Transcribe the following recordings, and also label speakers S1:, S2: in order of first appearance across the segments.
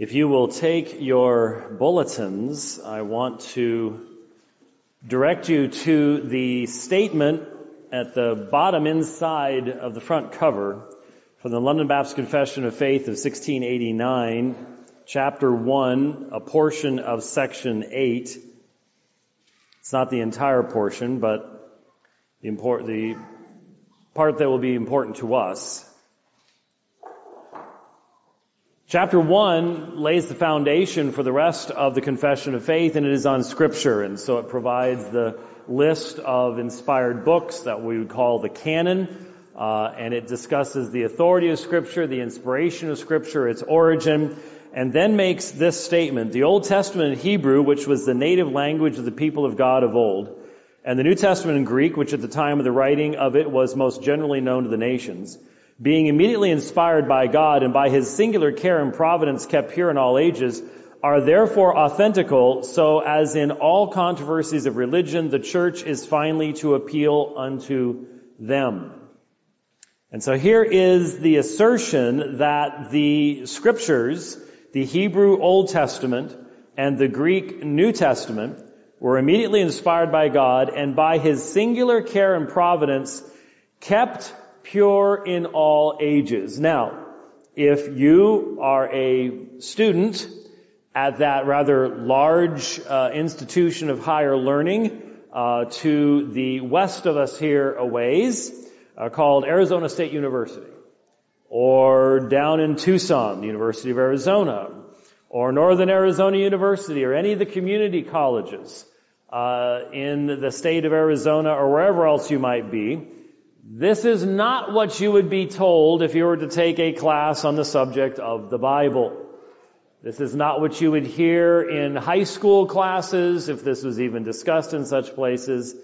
S1: If you will take your bulletins, I want to direct you to the statement at the bottom inside of the front cover from the London Baptist Confession of Faith of 1689, chapter 1, a portion of section 8. It's not the entire portion, but the, import, the part that will be important to us. Chapter 1 lays the foundation for the rest of the confession of faith and it is on scripture and so it provides the list of inspired books that we would call the canon uh, and it discusses the authority of scripture, the inspiration of scripture, its origin, and then makes this statement, the Old Testament in Hebrew, which was the native language of the people of God of old, and the New Testament in Greek, which at the time of the writing of it was most generally known to the nations, being immediately inspired by God and by his singular care and providence kept pure in all ages, are therefore authentical, so as in all controversies of religion, the church is finally to appeal unto them. And so here is the assertion that the scriptures, the Hebrew Old Testament and the Greek New Testament, were immediately inspired by God and by his singular care and providence kept pure in all ages. Now, if you are a student at that rather large uh, institution of higher learning uh, to the west of us here a ways, uh, called Arizona State University, or down in Tucson, the University of Arizona, or Northern Arizona University, or any of the community colleges uh, in the state of Arizona, or wherever else you might be, this is not what you would be told if you were to take a class on the subject of the Bible. This is not what you would hear in high school classes, if this was even discussed in such places.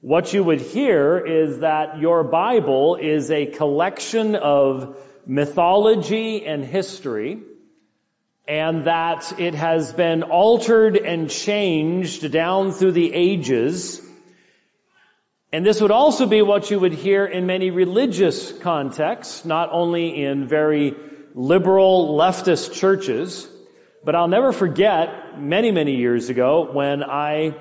S1: What you would hear is that your Bible is a collection of mythology and history, and that it has been altered and changed down through the ages and this would also be what you would hear in many religious contexts, not only in very liberal leftist churches, but I'll never forget many, many years ago when I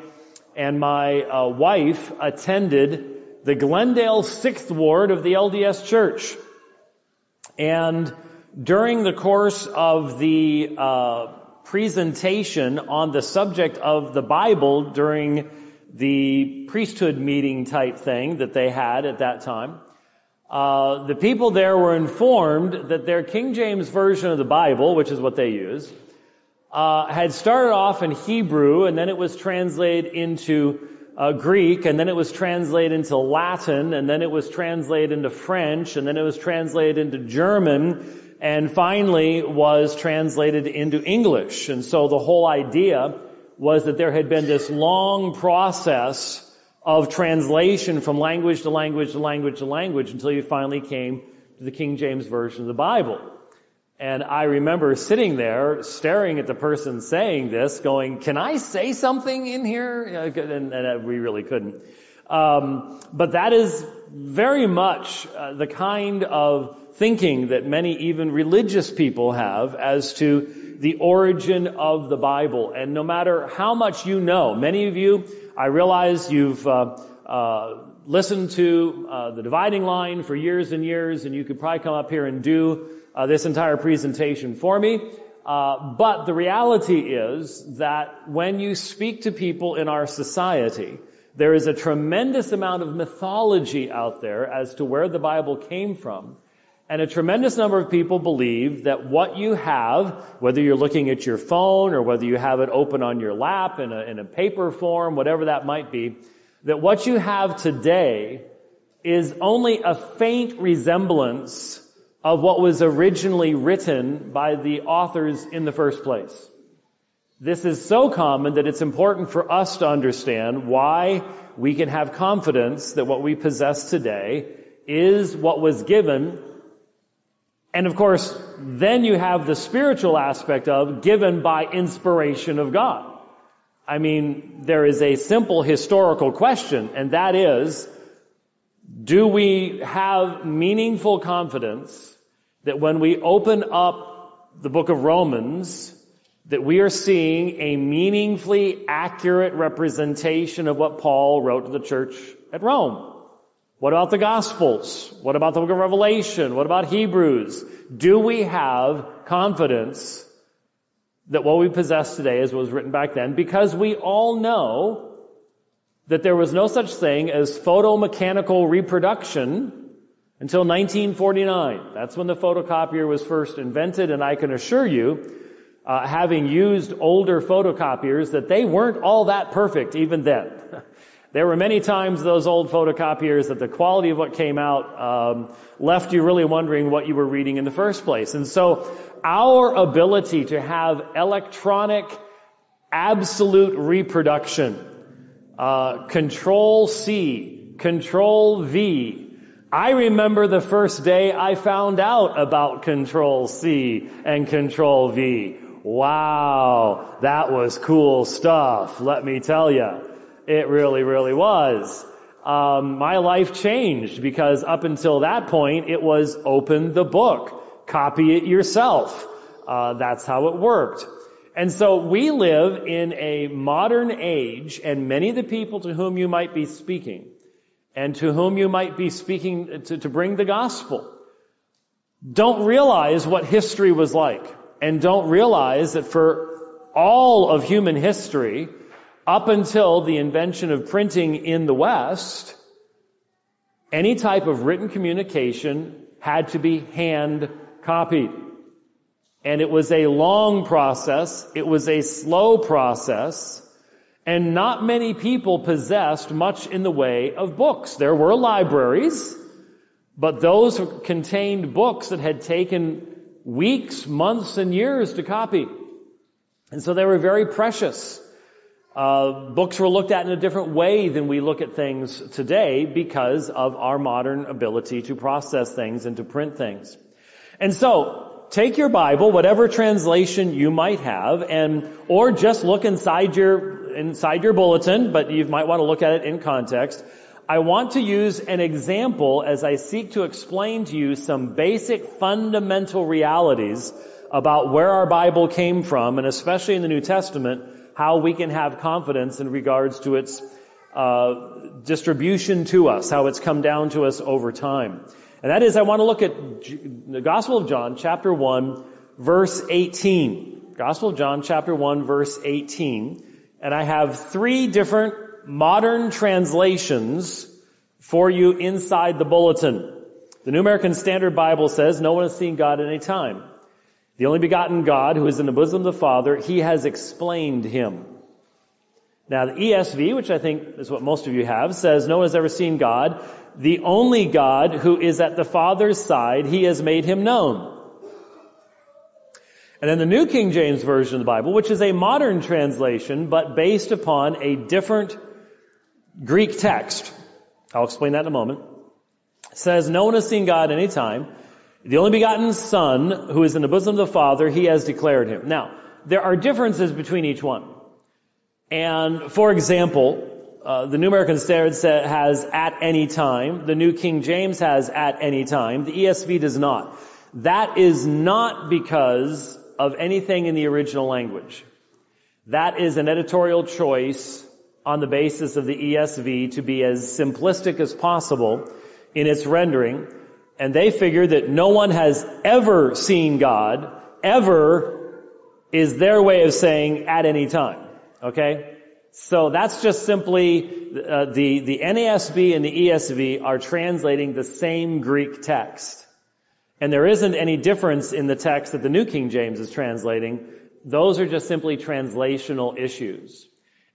S1: and my uh, wife attended the Glendale Sixth Ward of the LDS Church. And during the course of the uh, presentation on the subject of the Bible during the priesthood meeting type thing that they had at that time, uh, the people there were informed that their King James version of the Bible, which is what they use, uh, had started off in Hebrew and then it was translated into uh, Greek and then it was translated into Latin and then it was translated into French and then it was translated into German and finally was translated into English. And so the whole idea was that there had been this long process of translation from language to language to language to language until you finally came to the King James Version of the Bible. And I remember sitting there staring at the person saying this going, can I say something in here? And, and we really couldn't. Um, but that is very much uh, the kind of thinking that many even religious people have as to the origin of the Bible. And no matter how much you know, many of you, I realize you've uh, uh, listened to uh, the dividing line for years and years, and you could probably come up here and do uh, this entire presentation for me. Uh, but the reality is that when you speak to people in our society, there is a tremendous amount of mythology out there as to where the Bible came from. And a tremendous number of people believe that what you have, whether you're looking at your phone or whether you have it open on your lap in a, in a paper form, whatever that might be, that what you have today is only a faint resemblance of what was originally written by the authors in the first place. This is so common that it's important for us to understand why we can have confidence that what we possess today is what was given and of course, then you have the spiritual aspect of given by inspiration of God. I mean, there is a simple historical question, and that is, do we have meaningful confidence that when we open up the book of Romans that we are seeing a meaningfully accurate representation of what Paul wrote to the church at Rome. What about the Gospels? What about the book of Revelation? What about Hebrews? Do we have confidence that what we possess today is what was written back then? Because we all know that there was no such thing as photomechanical reproduction until 1949. That's when the photocopier was first invented, and I can assure you, uh, having used older photocopiers, that they weren't all that perfect even then. there were many times those old photocopiers that the quality of what came out um, left you really wondering what you were reading in the first place. And so, our ability to have electronic absolute reproduction uh, control C, Control V. I remember the first day I found out about Control C and Control V. Wow, that was cool stuff, let me tell you. It really, really was. Um, my life changed because up until that point, it was open the book, copy it yourself. Uh, that's how it worked. And so we live in a modern age, and many of the people to whom you might be speaking, and to whom you might be speaking to, to bring the gospel, don't realize what history was like, and don't realize that for all of human history, up until the invention of printing in the West, any type of written communication had to be hand copied. And it was a long process. It was a slow process. And not many people possessed much in the way of books. There were libraries, but those contained books that had taken weeks, months, and years to copy. And so they were very precious. Uh, books were looked at in a different way than we look at things today because of our modern ability to process things and to print things. And so, take your Bible, whatever translation you might have, and, or just look inside your, inside your bulletin, but you might want to look at it in context. I want to use an example as I seek to explain to you some basic fundamental realities about where our Bible came from, and especially in the New Testament, how we can have confidence in regards to its uh, distribution to us, how it's come down to us over time. And that is, I want to look at the Gospel of John, chapter 1, verse 18. Gospel of John, chapter 1, verse 18. And I have three different modern translations for you inside the bulletin. The New American Standard Bible says, no one has seen God at any time. The only begotten God who is in the bosom of the Father, He has explained Him. Now the ESV, which I think is what most of you have, says no one has ever seen God the only God who is at the Father's side, he has made him known. And then the New King James Version of the Bible, which is a modern translation, but based upon a different Greek text. I'll explain that in a moment. Says, no one has seen God any time. The only begotten Son, who is in the bosom of the Father, he has declared him. Now, there are differences between each one. And for example, uh, the New American Standard has at any time. The New King James has at any time. The ESV does not. That is not because of anything in the original language. That is an editorial choice on the basis of the ESV to be as simplistic as possible in its rendering. And they figure that no one has ever seen God, ever is their way of saying at any time. Okay? So that's just simply uh, the the NASB and the ESV are translating the same Greek text, and there isn't any difference in the text that the New King James is translating. Those are just simply translational issues,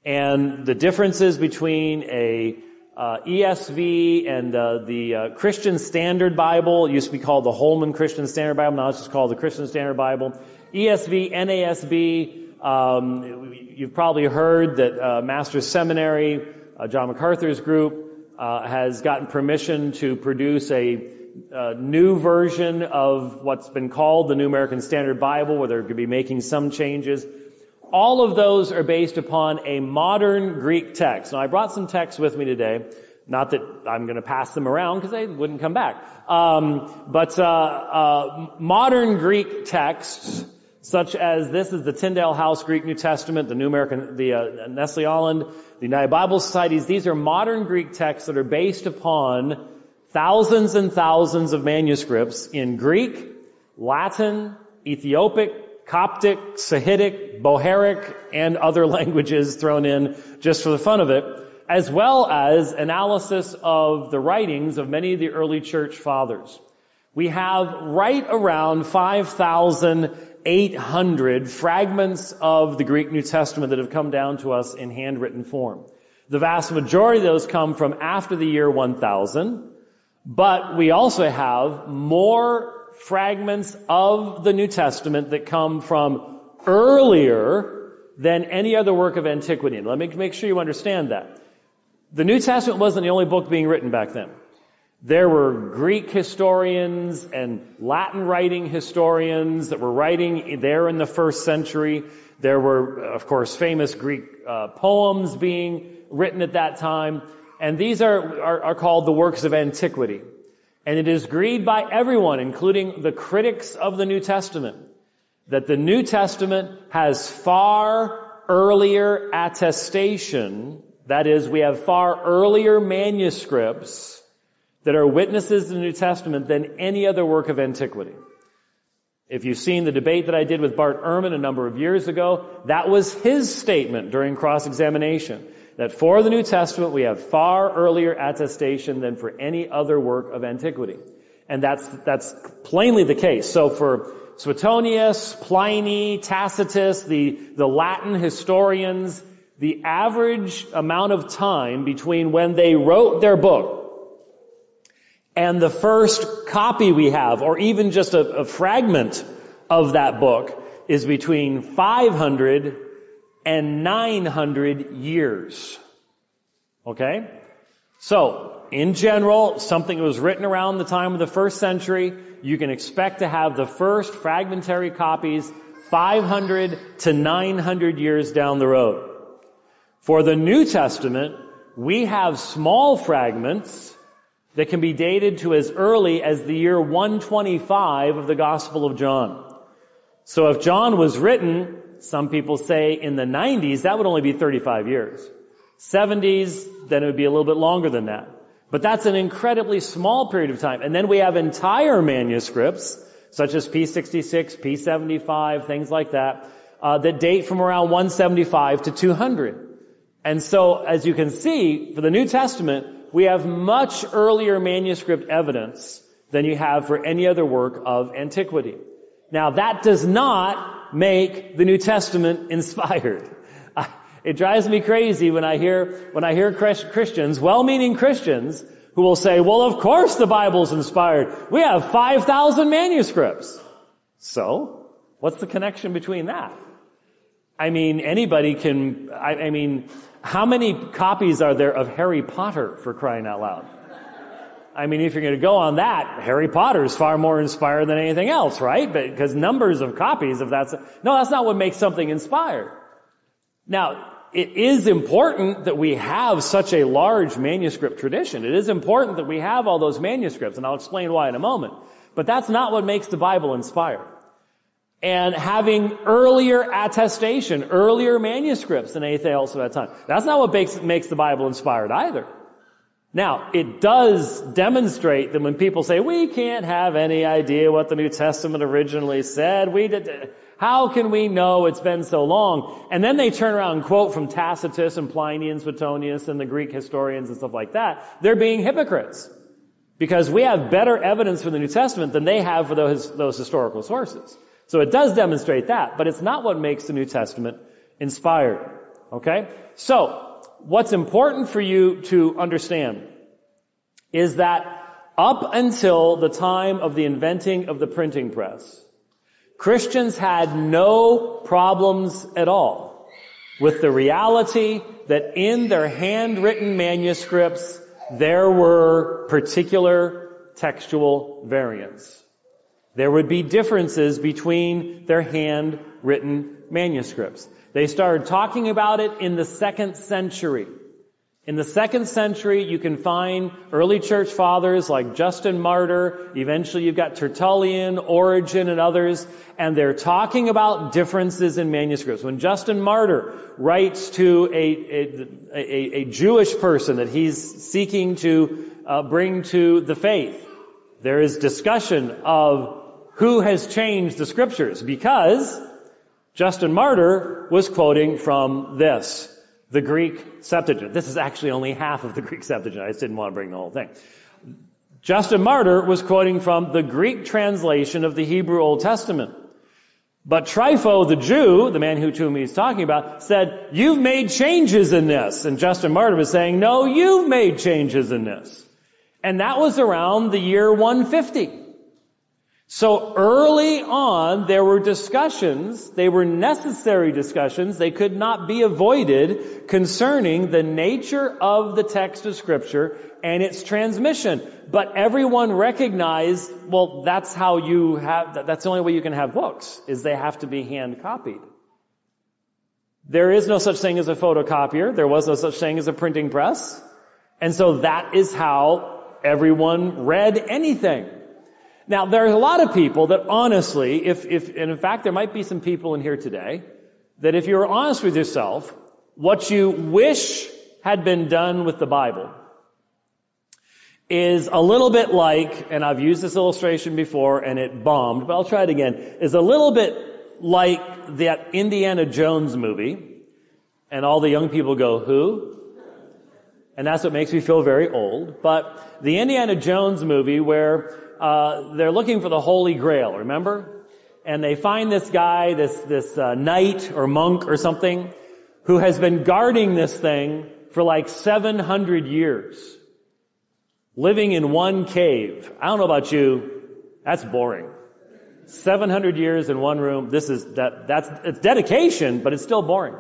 S1: and the differences between a uh, ESV and uh, the uh, Christian Standard Bible it used to be called the Holman Christian Standard Bible. Now it's just called the Christian Standard Bible. ESV, NASB. Um, you've probably heard that uh, Master's Seminary, uh, John MacArthur's group, uh, has gotten permission to produce a, a, new version of what's been called the New American Standard Bible, where they're going to be making some changes. All of those are based upon a modern Greek text. Now, I brought some texts with me today. Not that I'm going to pass them around because they wouldn't come back. Um, but uh, uh, modern Greek texts, such as this is the Tyndale House Greek New Testament, the New American, the uh, Nestle Aland, the United Bible Societies. These are modern Greek texts that are based upon thousands and thousands of manuscripts in Greek, Latin, Ethiopic, Coptic, Sahidic, Bohairic, and other languages thrown in just for the fun of it as well as analysis of the writings of many of the early church fathers. We have right around 5,800 fragments of the Greek New Testament that have come down to us in handwritten form. The vast majority of those come from after the year 1000, but we also have more fragments of the New Testament that come from earlier than any other work of antiquity. let me make sure you understand that. The New Testament wasn't the only book being written back then. There were Greek historians and Latin writing historians that were writing there in the first century. There were, of course, famous Greek uh, poems being written at that time. And these are, are, are called the works of antiquity. And it is agreed by everyone, including the critics of the New Testament, that the New Testament has far earlier attestation that is, we have far earlier manuscripts that are witnesses in the New Testament than any other work of antiquity. If you've seen the debate that I did with Bart Ehrman a number of years ago, that was his statement during cross-examination. That for the New Testament we have far earlier attestation than for any other work of antiquity. And that's, that's plainly the case. So for Suetonius, Pliny, Tacitus, the, the Latin historians, the average amount of time between when they wrote their book and the first copy we have, or even just a, a fragment of that book, is between 500 and 900 years. Okay? So, in general, something that was written around the time of the first century, you can expect to have the first fragmentary copies 500 to 900 years down the road. For the New Testament, we have small fragments that can be dated to as early as the year 125 of the Gospel of John. So if John was written, some people say in the 90s, that would only be 35 years. 70s, then it would be a little bit longer than that. But that's an incredibly small period of time. And then we have entire manuscripts, such as P66, P75, things like that, uh, that date from around 175 to 200. And so, as you can see, for the New Testament, we have much earlier manuscript evidence than you have for any other work of antiquity. Now, that does not make the New Testament inspired. It drives me crazy when I hear, when I hear Christians, well-meaning Christians, who will say, well, of course the Bible's inspired. We have 5,000 manuscripts. So, what's the connection between that? I mean, anybody can, I, I mean, how many copies are there of Harry Potter for crying out loud? I mean, if you're going to go on that, Harry Potter is far more inspired than anything else, right? Because numbers of copies of that. No, that's not what makes something inspired. Now, it is important that we have such a large manuscript tradition. It is important that we have all those manuscripts, and I'll explain why in a moment. But that's not what makes the Bible inspired and having earlier attestation, earlier manuscripts than anything else at that time. That's not what makes, makes the Bible inspired either. Now, it does demonstrate that when people say, we can't have any idea what the New Testament originally said, we did, how can we know it's been so long? And then they turn around and quote from Tacitus and Pliny and Suetonius and the Greek historians and stuff like that. They're being hypocrites. Because we have better evidence for the New Testament than they have for those, those historical sources. So it does demonstrate that, but it's not what makes the New Testament inspired. Okay? So, what's important for you to understand is that up until the time of the inventing of the printing press, Christians had no problems at all with the reality that in their handwritten manuscripts there were particular textual variants. There would be differences between their handwritten manuscripts. They started talking about it in the second century. In the second century, you can find early church fathers like Justin Martyr. Eventually, you've got Tertullian, Origen, and others, and they're talking about differences in manuscripts. When Justin Martyr writes to a, a, a, a Jewish person that he's seeking to uh, bring to the faith, there is discussion of who has changed the scriptures because Justin Martyr was quoting from this the Greek Septuagint. This is actually only half of the Greek Septuagint. I just didn't want to bring the whole thing. Justin Martyr was quoting from the Greek translation of the Hebrew Old Testament. But Trypho, the Jew, the man who to whom he's talking about, said, you've made changes in this. And Justin Martyr was saying, no, you've made changes in this. And that was around the year 150. So early on, there were discussions, they were necessary discussions, they could not be avoided concerning the nature of the text of scripture and its transmission. But everyone recognized, well, that's how you have, that's the only way you can have books, is they have to be hand copied. There is no such thing as a photocopier. There was no such thing as a printing press. And so that is how everyone read anything. Now, there's a lot of people that honestly, if, if, and in fact, there might be some people in here today, that if you're honest with yourself, what you wish had been done with the Bible is a little bit like, and I've used this illustration before and it bombed, but I'll try it again, is a little bit like that Indiana Jones movie, and all the young people go, who? And that's what makes me feel very old. But the Indiana Jones movie where uh, they're looking for the Holy Grail, remember? And they find this guy, this, this uh, knight or monk or something, who has been guarding this thing for like 700 years. Living in one cave. I don't know about you, that's boring. 700 years in one room, this is, that, that's, it's dedication, but it's still boring.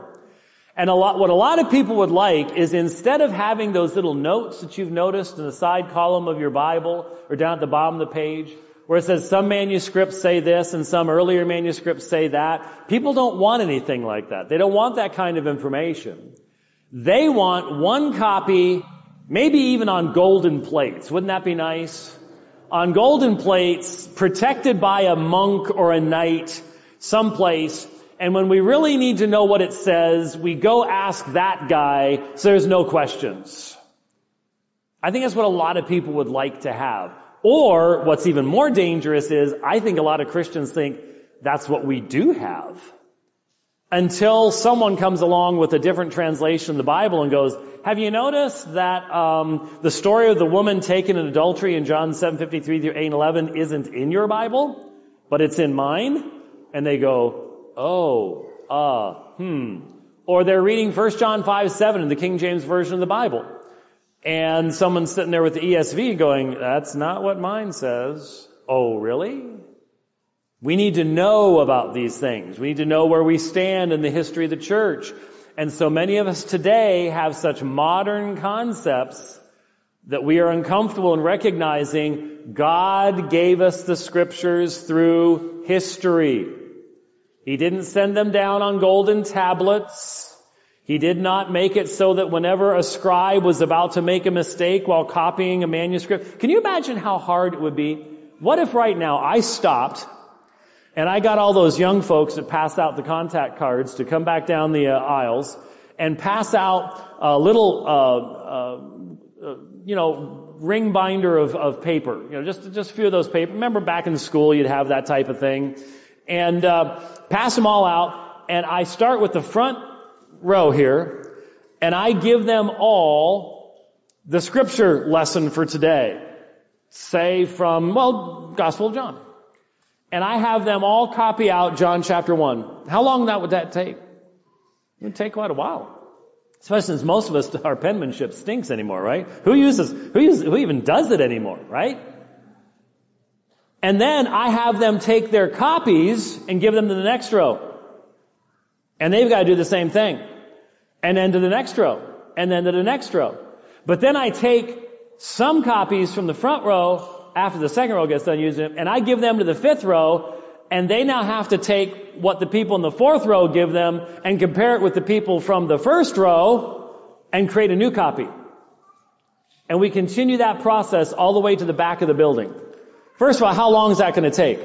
S1: And a lot, what a lot of people would like is instead of having those little notes that you've noticed in the side column of your Bible or down at the bottom of the page, where it says some manuscripts say this and some earlier manuscripts say that, people don't want anything like that. They don't want that kind of information. They want one copy, maybe even on golden plates. Wouldn't that be nice? On golden plates, protected by a monk or a knight someplace and when we really need to know what it says, we go ask that guy so there's no questions. I think that's what a lot of people would like to have. Or what's even more dangerous is I think a lot of Christians think that's what we do have. Until someone comes along with a different translation of the Bible and goes, have you noticed that um, the story of the woman taken in adultery in John 7:53 through 8:11 isn't in your Bible, but it's in mine? And they go, oh, uh, hmm. Or they're reading 1 John 5, 7 in the King James Version of the Bible. And someone's sitting there with the ESV going, that's not what mine says. Oh, really? We need to know about these things. We need to know where we stand in the history of the church. And so many of us today have such modern concepts that we are uncomfortable in recognizing God gave us the scriptures through history. He didn't send them down on golden tablets. He did not make it so that whenever a scribe was about to make a mistake while copying a manuscript, can you imagine how hard it would be? What if right now I stopped and I got all those young folks that passed out the contact cards to come back down the uh, aisles and pass out a little, uh, uh, uh you know, ring binder of, of paper. You know, just, just a few of those paper. Remember back in school you'd have that type of thing and uh, pass them all out. And I start with the front row here, and I give them all the scripture lesson for today. Say from, well, Gospel of John. And I have them all copy out John chapter 1. How long that would that take? It would take quite a while. Especially since most of us, our penmanship stinks anymore, right? Who uses, who uses, who even does it anymore, right? And then I have them take their copies and give them to the next row. And they've got to do the same thing. And then to the next row. And then to the next row. But then I take some copies from the front row after the second row gets done using it, and I give them to the fifth row, and they now have to take what the people in the fourth row give them and compare it with the people from the first row, and create a new copy. And we continue that process all the way to the back of the building. First of all, how long is that going to take?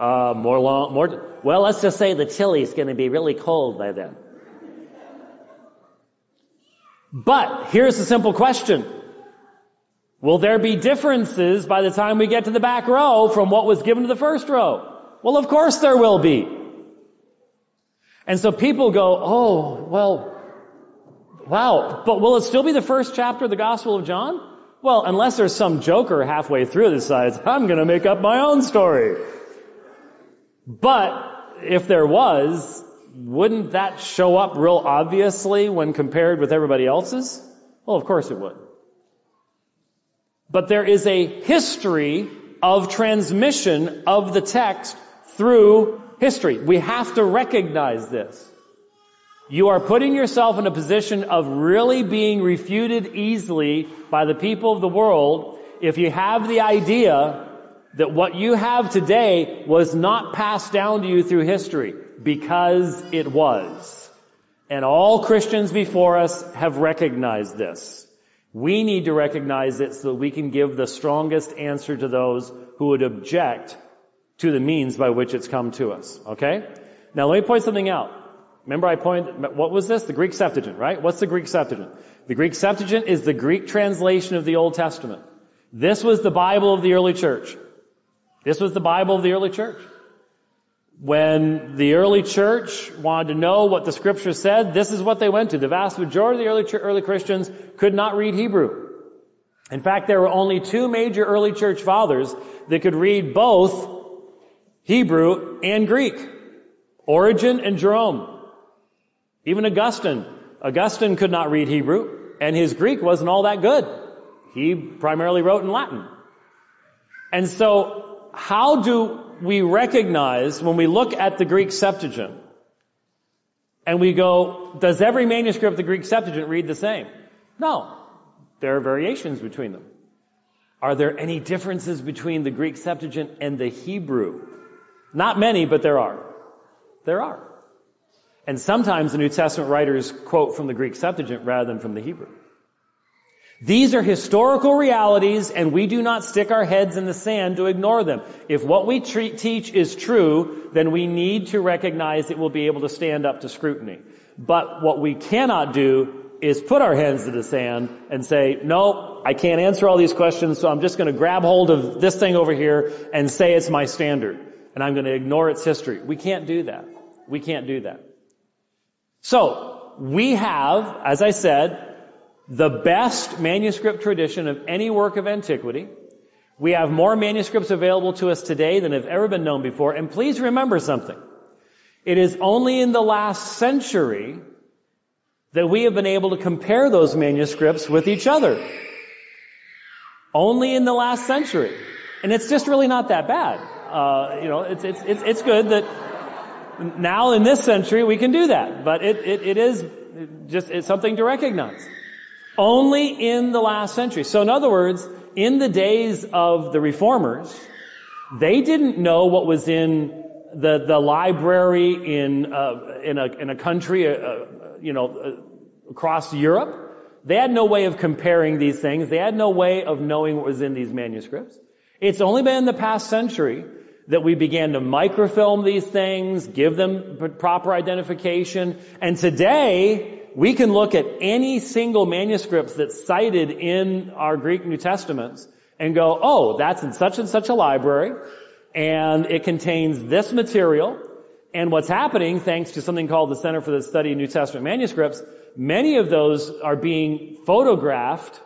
S1: Uh, more long, more, well, let's just say the chili's going to be really cold by then. But here's the simple question. Will there be differences by the time we get to the back row from what was given to the first row? Well, of course there will be. And so people go, oh, well, wow, but will it still be the first chapter of the Gospel of John? Well, unless there's some joker halfway through that decides, I'm gonna make up my own story. But if there was, wouldn't that show up real obviously when compared with everybody else's? Well, of course it would. But there is a history of transmission of the text through history. We have to recognize this. You are putting yourself in a position of really being refuted easily by the people of the world if you have the idea that what you have today was not passed down to you through history because it was. And all Christians before us have recognized this. We need to recognize it so that we can give the strongest answer to those who would object to the means by which it's come to us. Okay? Now let me point something out. Remember I pointed, what was this? The Greek Septuagint, right? What's the Greek Septuagint? The Greek Septuagint is the Greek translation of the Old Testament. This was the Bible of the early church. This was the Bible of the early church. When the early church wanted to know what the scripture said, this is what they went to. The vast majority of the early, early Christians could not read Hebrew. In fact, there were only two major early church fathers that could read both Hebrew and Greek. Origen and Jerome. Even Augustine. Augustine could not read Hebrew, and his Greek wasn't all that good. He primarily wrote in Latin. And so, how do we recognize when we look at the Greek Septuagint and we go, does every manuscript of the Greek Septuagint read the same? No. There are variations between them. Are there any differences between the Greek Septuagint and the Hebrew? Not many, but there are. There are. And sometimes the New Testament writers quote from the Greek Septuagint rather than from the Hebrew. These are historical realities and we do not stick our heads in the sand to ignore them. If what we treat, teach is true, then we need to recognize it will be able to stand up to scrutiny. But what we cannot do is put our hands in the sand and say, no, I can't answer all these questions, so I'm just going to grab hold of this thing over here and say it's my standard. And I'm going to ignore its history. We can't do that. We can't do that. So, we have, as I said, the best manuscript tradition of any work of antiquity. We have more manuscripts available to us today than have ever been known before. And please remember something. It is only in the last century that we have been able to compare those manuscripts with each other. Only in the last century. And it's just really not that bad. Uh, you know, it's, it's, it's, it's good that now in this century we can do that. But it, it, it is just, it's something to recognize. Only in the last century. So in other words, in the days of the reformers, they didn't know what was in the, the library in, uh, in, a, in a country, uh, uh you know, uh, across Europe. They had no way of comparing these things. They had no way of knowing what was in these manuscripts. It's only been in the past century that we began to microfilm these things, give them proper identification, and today we can look at any single manuscripts that's cited in our Greek New Testaments and go, oh, that's in such and such a library, and it contains this material, and what's happening, thanks to something called the Center for the Study of New Testament Manuscripts, many of those are being photographed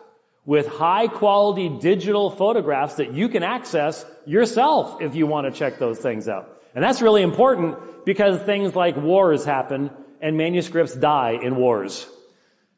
S1: with high quality digital photographs that you can access yourself if you want to check those things out. And that's really important because things like wars happen and manuscripts die in wars.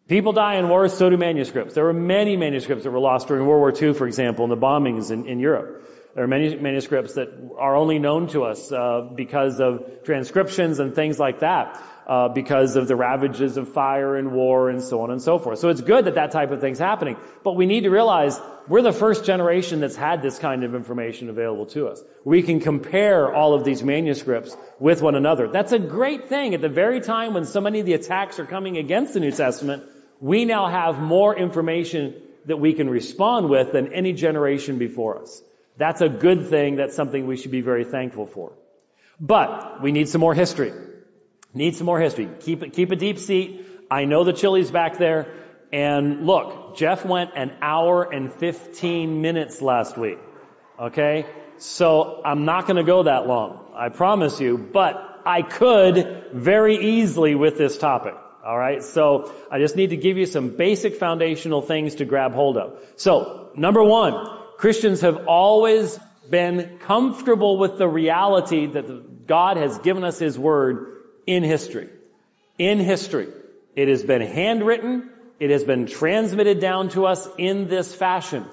S1: People die in wars, so do manuscripts. There were many manuscripts that were lost during World War II, for example, in the bombings in, in Europe. There are many manuscripts that are only known to us uh, because of transcriptions and things like that, uh, because of the ravages of fire and war and so on and so forth. So it's good that that type of thing's happening, but we need to realize we're the first generation that's had this kind of information available to us. We can compare all of these manuscripts with one another. That's a great thing. At the very time when so many of the attacks are coming against the New Testament, we now have more information that we can respond with than any generation before us. That's a good thing. That's something we should be very thankful for. But we need some more history. Need some more history. Keep keep a deep seat. I know the chili's back there. And look, Jeff went an hour and 15 minutes last week. Okay? So I'm not to go that long. I promise you. But I could very easily with this topic. Alright? So I just need to give you some basic foundational things to grab hold of. So, number one, Christians have always been comfortable with the reality that God has given us His Word in history. In history. It has been handwritten. It has been transmitted down to us in this fashion.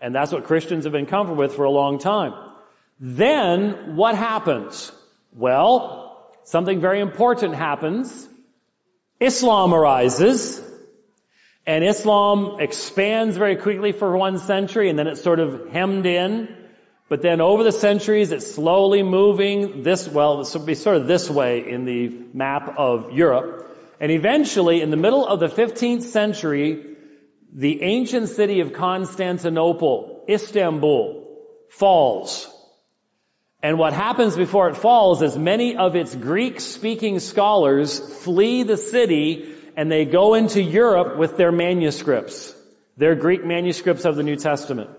S1: And that's what Christians have been comfortable with for a long time. Then, what happens? Well, something very important happens. Islam arises, and Islam expands very quickly for one century, and then it's sort of hemmed in. But then over the centuries, it's slowly moving this, well, this will be sort of this way in the map of Europe. And eventually, in the middle of the 15th century, the ancient city of Constantinople, Istanbul, falls. And what happens before it falls is many of its Greek speaking scholars flee the city and they go into Europe with their manuscripts, their Greek manuscripts of the New Testament.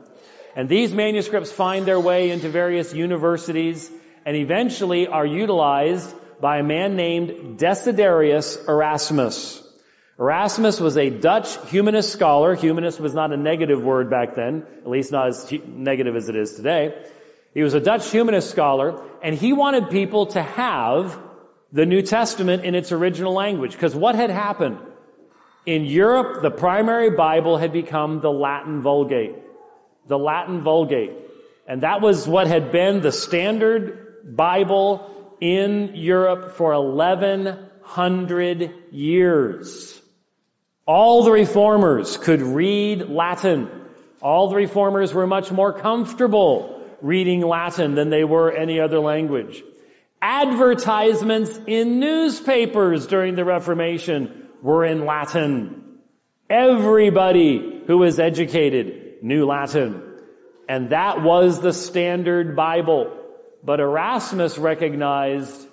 S1: And these manuscripts find their way into various universities and eventually are utilized by a man named Desiderius Erasmus. Erasmus was a Dutch humanist scholar. Humanist was not a negative word back then, at least not as negative as it is today. He was a Dutch humanist scholar, and he wanted people to have the New Testament in its original language. Because what had happened? In Europe, the primary Bible had become the Latin Vulgate. The Latin Vulgate. And that was what had been the standard Bible in Europe for 1100 years. All the reformers could read Latin. All the reformers were much more comfortable reading Latin than they were any other language. Advertisements in newspapers during the Reformation were in Latin. Everybody who was educated knew Latin. And that was the standard Bible. But Erasmus recognized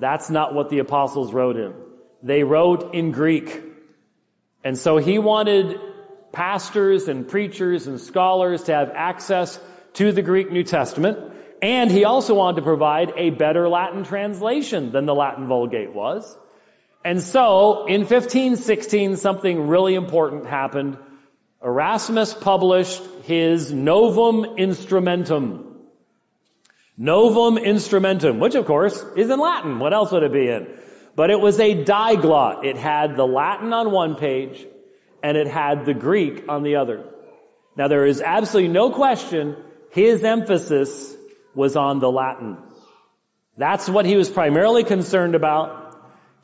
S1: that's not what the apostles wrote in. They wrote in Greek. And so he wanted pastors and preachers and scholars to have access to the Greek New Testament. And he also wanted to provide a better Latin translation than the Latin Vulgate was. And so, in 1516, something really important happened. Erasmus published his Novum Instrumentum. Novum Instrumentum, which of course is in Latin. What else would it be in? But it was a diglot. It had the Latin on one page and it had the Greek on the other. Now there is absolutely no question his emphasis was on the Latin. That's what he was primarily concerned about.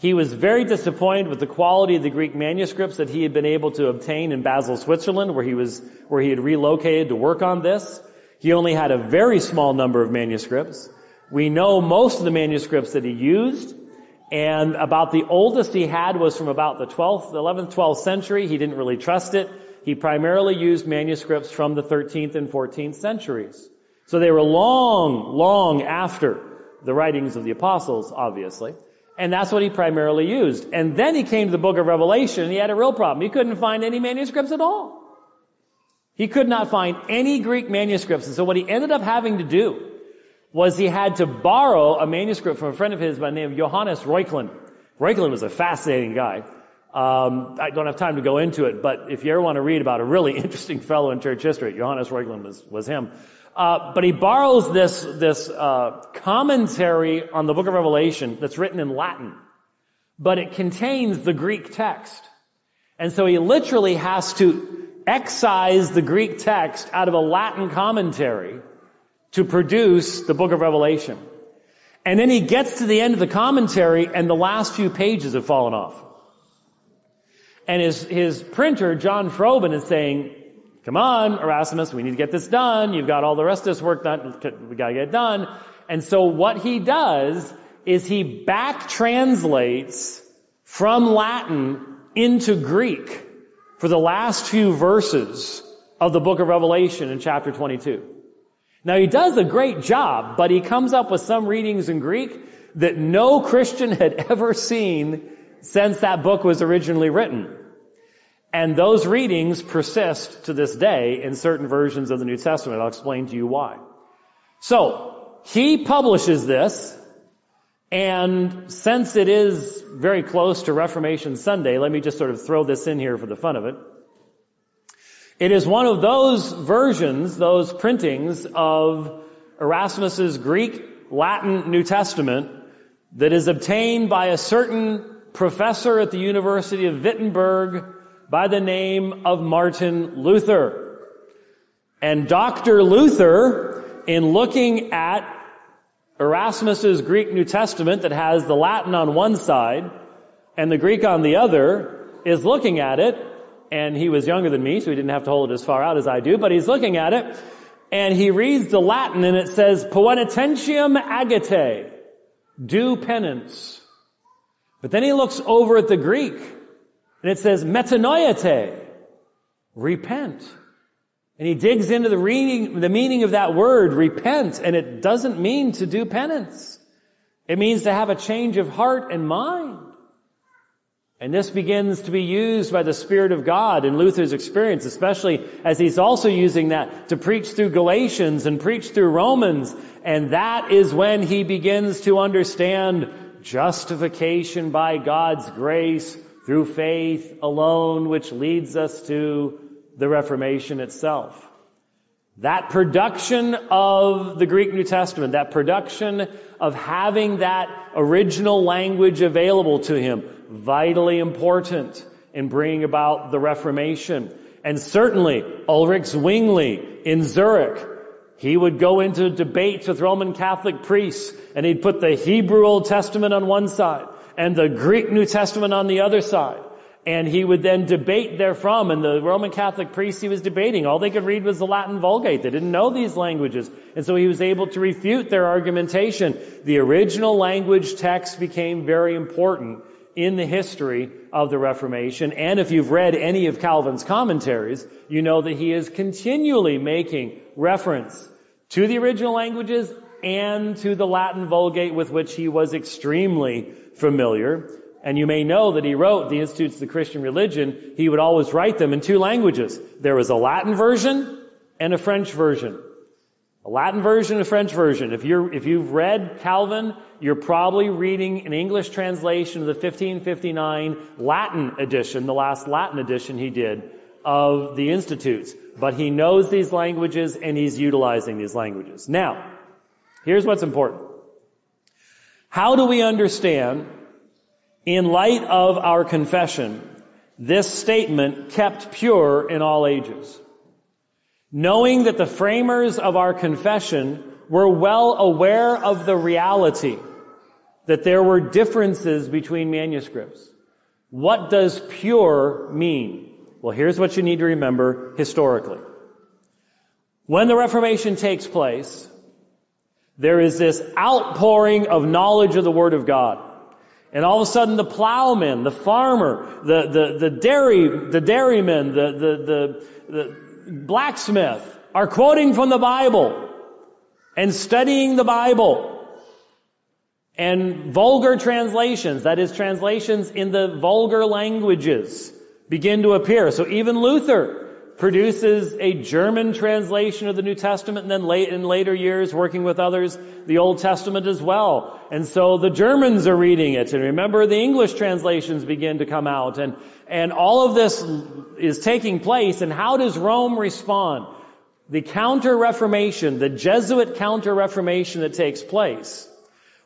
S1: He was very disappointed with the quality of the Greek manuscripts that he had been able to obtain in Basel, Switzerland, where he was, where he had relocated to work on this. He only had a very small number of manuscripts. We know most of the manuscripts that he used, and about the oldest he had was from about the 12th, 11th, 12th century. He didn't really trust it. He primarily used manuscripts from the 13th and 14th centuries. So they were long, long after the writings of the apostles, obviously. And that's what he primarily used. And then he came to the book of Revelation and he had a real problem. He couldn't find any manuscripts at all. He could not find any Greek manuscripts. And so what he ended up having to do was he had to borrow a manuscript from a friend of his by the name of Johannes Reuchlin. Reuchlin was a fascinating guy. Um, I don't have time to go into it, but if you ever want to read about a really interesting fellow in church history, Johannes Reuchlin was, was him. Uh, but he borrows this, this uh, commentary on the book of Revelation that's written in Latin, but it contains the Greek text. And so he literally has to excise the Greek text out of a Latin commentary to produce the book of Revelation. And then he gets to the end of the commentary and the last few pages have fallen off. And his, his printer, John Froben, is saying, come on, Erasmus, we need to get this done. You've got all the rest of this work done. We gotta get it done. And so what he does is he back translates from Latin into Greek for the last few verses of the book of Revelation in chapter 22. Now he does a great job, but he comes up with some readings in Greek that no Christian had ever seen since that book was originally written. And those readings persist to this day in certain versions of the New Testament. I'll explain to you why. So, he publishes this, and since it is very close to Reformation Sunday, let me just sort of throw this in here for the fun of it. It is one of those versions, those printings of Erasmus's Greek Latin New Testament that is obtained by a certain professor at the University of Wittenberg by the name of Martin Luther. And Dr. Luther, in looking at Erasmus's Greek New Testament that has the Latin on one side and the Greek on the other, is looking at it, and he was younger than me, so he didn't have to hold it as far out as I do, but he's looking at it, and he reads the Latin and it says, Poenitentiam agite, do penance. But then he looks over at the Greek and it says metanoiate, repent. And he digs into the, reading, the meaning of that word, repent, and it doesn't mean to do penance. It means to have a change of heart and mind. And this begins to be used by the Spirit of God in Luther's experience, especially as he's also using that to preach through Galatians and preach through Romans. And that is when he begins to understand justification by God's grace through faith alone, which leads us to the Reformation itself. That production of the Greek New Testament, that production of having that original language available to him, vitally important in bringing about the Reformation. And certainly Ulrich Zwingli in Zurich, he would go into debates with Roman Catholic priests and he'd put the Hebrew Old Testament on one side and the Greek New Testament on the other side. And he would then debate therefrom, and the Roman Catholic priests he was debating, all they could read was the Latin Vulgate. They didn't know these languages. And so he was able to refute their argumentation. The original language text became very important in the history of the Reformation. And if you've read any of Calvin's commentaries, you know that he is continually making reference to the original languages and to the Latin Vulgate with which he was extremely familiar. And you may know that he wrote the Institutes of the Christian Religion. He would always write them in two languages. There was a Latin version and a French version. A Latin version, and a French version. If you're, if you've read Calvin, you're probably reading an English translation of the 1559 Latin edition, the last Latin edition he did of the Institutes. But he knows these languages and he's utilizing these languages. Now, here's what's important. How do we understand in light of our confession, this statement kept pure in all ages. Knowing that the framers of our confession were well aware of the reality that there were differences between manuscripts. What does pure mean? Well, here's what you need to remember historically. When the Reformation takes place, there is this outpouring of knowledge of the Word of God. And all of a sudden the plowman, the farmer, the, the, the dairy, the dairyman, the, the, the, the blacksmith are quoting from the Bible and studying the Bible. And vulgar translations, that is translations in the vulgar languages, begin to appear. So even Luther produces a German translation of the New Testament and then late in later years working with others, the Old Testament as well. And so the Germans are reading it. And remember the English translations begin to come out and, and all of this is taking place. And how does Rome respond? The counter-reformation, the Jesuit counter-reformation that takes place,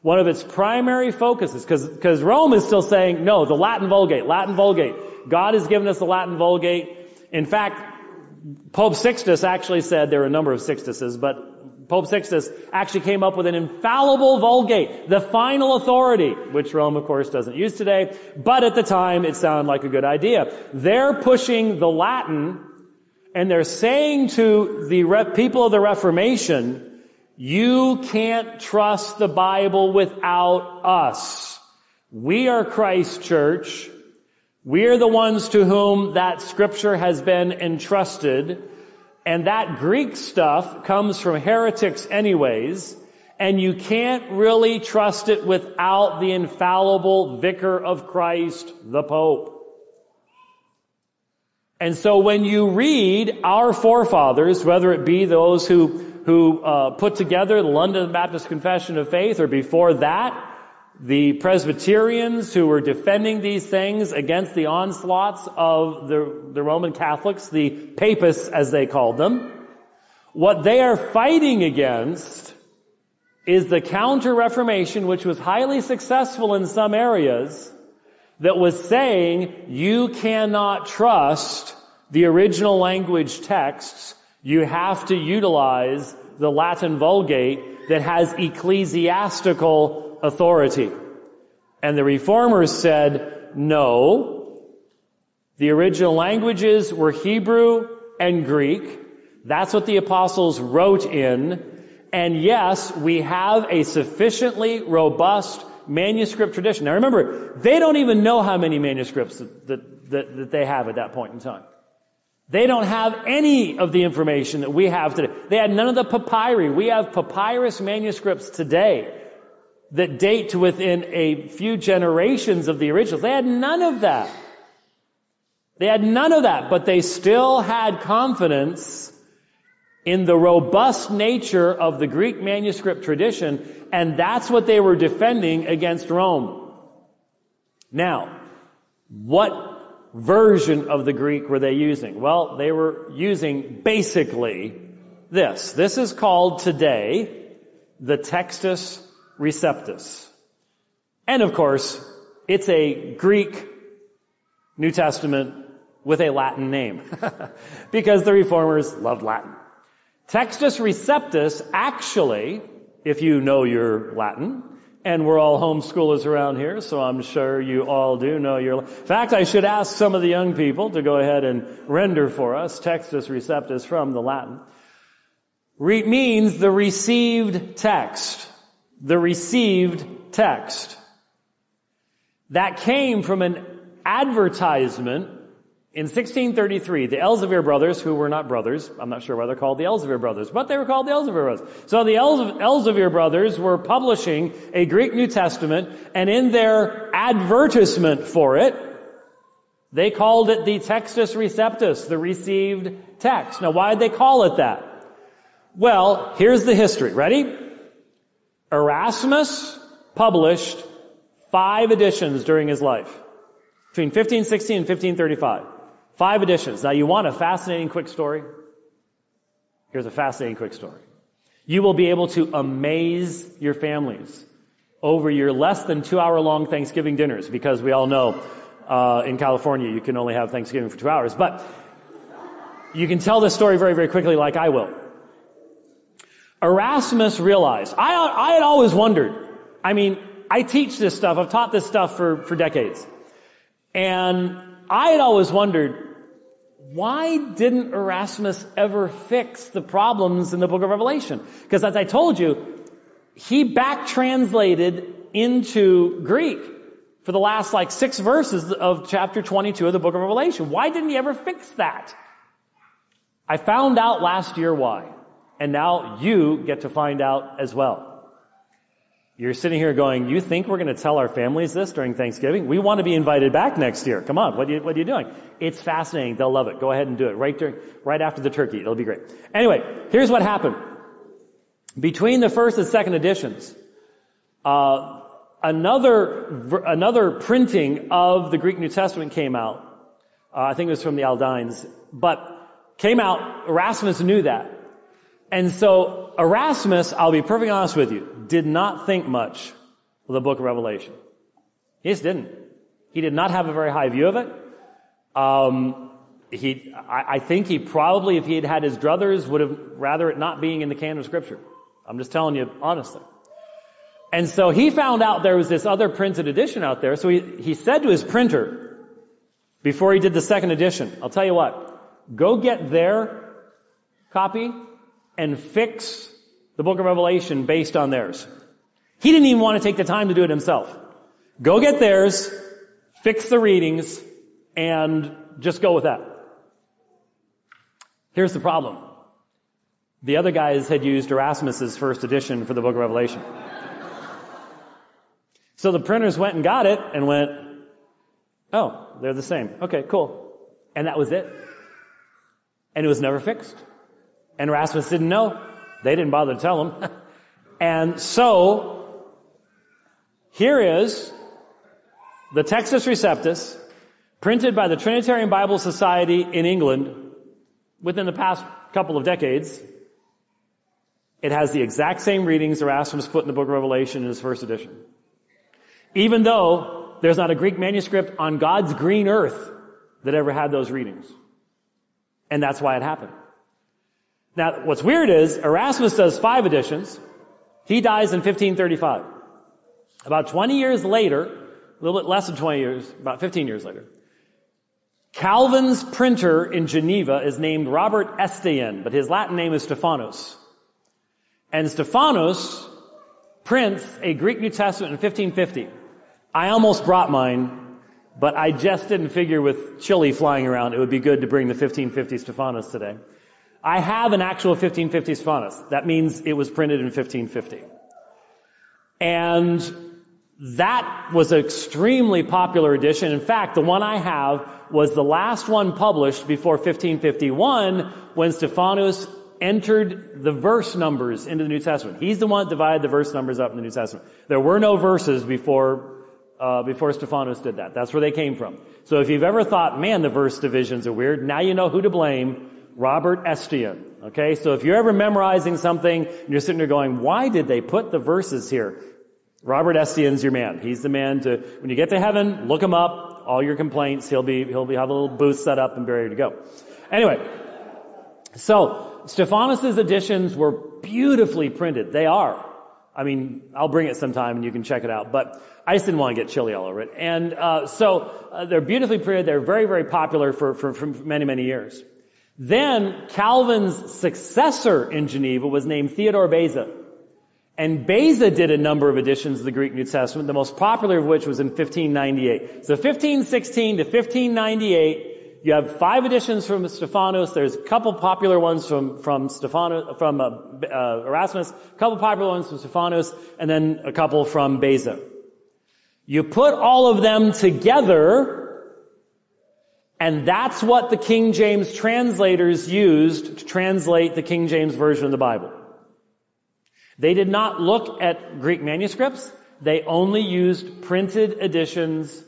S1: one of its primary focuses, because Rome is still saying, no, the Latin Vulgate, Latin Vulgate. God has given us the Latin Vulgate. In fact, Pope Sixtus actually said, there are a number of Sixtuses, but Pope Sixtus actually came up with an infallible Vulgate, the final authority, which Rome of course doesn't use today, but at the time it sounded like a good idea. They're pushing the Latin and they're saying to the people of the Reformation, you can't trust the Bible without us. We are Christ Church. We're the ones to whom that scripture has been entrusted. And that Greek stuff comes from heretics anyways. And you can't really trust it without the infallible vicar of Christ, the Pope. And so when you read our forefathers, whether it be those who who uh, put together the London Baptist Confession of Faith, or before that, the Presbyterians who were defending these things against the onslaughts of the, the Roman Catholics, the Papists as they called them, what they are fighting against is the Counter-Reformation, which was highly successful in some areas, that was saying you cannot trust the original language texts. You have to utilize the Latin Vulgate that has ecclesiastical authority. And the reformers said, no, the original languages were Hebrew and Greek. That's what the apostles wrote in. And yes, we have a sufficiently robust manuscript tradition. Now remember, they don't even know how many manuscripts that, that, that, they have at that point in time. They don't have any of the information that we have today. They had none of the papyri. We have papyrus manuscripts today that date to within a few generations of the originals. They had none of that. They had none of that, but they still had confidence in the robust nature of the Greek manuscript tradition, and that's what they were defending against Rome. Now, what version of the Greek were they using? Well, they were using basically this. This is called today the Textus Receptus. And of course, it's a Greek New Testament with a Latin name because the reformers loved Latin. Textus Receptus actually, if you know your Latin, and we're all homeschoolers around here, so I'm sure you all do know your. In fact, I should ask some of the young people to go ahead and render for us Textus Receptus from the Latin. Re- means the received text. The received text. That came from an advertisement in 1633, the Elzevir brothers, who were not brothers, I'm not sure why they're called the Elzevir brothers, but they were called the Elzevir brothers. So the Elzevir brothers were publishing a Greek New Testament, and in their advertisement for it, they called it the Textus Receptus, the received text. Now why did they call it that? Well, here's the history. Ready? Erasmus published five editions during his life. Between 1516 and 1535. Five editions. Now you want a fascinating quick story? Here's a fascinating quick story. You will be able to amaze your families over your less than two hour long Thanksgiving dinners because we all know uh, in California you can only have Thanksgiving for two hours. But you can tell this story very, very quickly like I will. Erasmus realized, I, I had always wondered, I mean, I teach this stuff, I've taught this stuff for, for decades. And I had always wondered, why didn't Erasmus ever fix the problems in the book of Revelation? Because as I told you, he back translated into Greek for the last like six verses of chapter 22 of the book of Revelation. Why didn't he ever fix that? I found out last year why. And now you get to find out as well. You're sitting here going, you think we're going to tell our families this during Thanksgiving? We want to be invited back next year. Come on, what are you, what are you doing? It's fascinating. They'll love it. Go ahead and do it right during, right after the turkey. It'll be great. Anyway, here's what happened. Between the first and second editions, uh, another another printing of the Greek New Testament came out. Uh, I think it was from the Aldines, but came out. Erasmus knew that, and so Erasmus, I'll be perfectly honest with you, did not think much of the book of Revelation. He just didn't. He did not have a very high view of it. Um, he, I, I, think he probably, if he had had his druthers, would have rather it not being in the canon of scripture. I'm just telling you honestly. And so he found out there was this other printed edition out there. So he, he said to his printer, before he did the second edition, I'll tell you what, go get their copy and fix the book of Revelation based on theirs. He didn't even want to take the time to do it himself. Go get theirs, fix the readings, and just go with that. Here's the problem. The other guys had used Erasmus's first edition for the book of Revelation. So the printers went and got it and went, oh, they're the same. Okay, cool. And that was it. And it was never fixed. And Rasmus didn't know. They didn't bother to tell him. and so, here is the Textus Receptus, printed by the Trinitarian Bible Society in England within the past couple of decades. It has the exact same readings Erasmus put in the book of Revelation in his first edition. Even though there's not a Greek manuscript on God's green earth that ever had those readings. And that's why it happened. Now, what's weird is Erasmus does five editions. He dies in 1535. About 20 years later, a little bit less than 20 years, about 15 years later, Calvin's printer in Geneva is named Robert Estienne, but his Latin name is Stephanos. And Stephanos prints a Greek New Testament in 1550. I almost brought mine, but I just didn't figure with chili flying around it would be good to bring the 1550 Stephanos today. I have an actual 1550 Stephanos. That means it was printed in 1550. And that was an extremely popular edition. In fact, the one I have was the last one published before 1551 when Stephanus entered the verse numbers into the New Testament. He's the one that divided the verse numbers up in the New Testament. There were no verses before uh, before Stephanus did that. That's where they came from. So if you've ever thought, man, the verse divisions are weird, now you know who to blame. Robert Estienne. Okay, so if you're ever memorizing something and you're sitting there going, why did they put the verses here? Robert Estienne's your man. He's the man to, when you get to heaven, look him up, all your complaints, he'll be, he'll be, have a little booth set up and be ready to go. Anyway, so, Stephanos' editions were beautifully printed. They are. I mean, I'll bring it sometime and you can check it out. But I just didn't want to get chilly all over it. And uh, so uh, they're beautifully printed. They're very, very popular for, for, for many, many years. Then Calvin's successor in Geneva was named Theodore Beza. And Beza did a number of editions of the Greek New Testament, the most popular of which was in 1598. So 1516 to 1598, you have five editions from Stephanos. There's a couple popular ones from from Stephanos, from uh, uh, Erasmus, a couple popular ones from Stephanos, and then a couple from Beza. You put all of them together, and that's what the King James translators used to translate the King James version of the Bible. They did not look at Greek manuscripts. They only used printed editions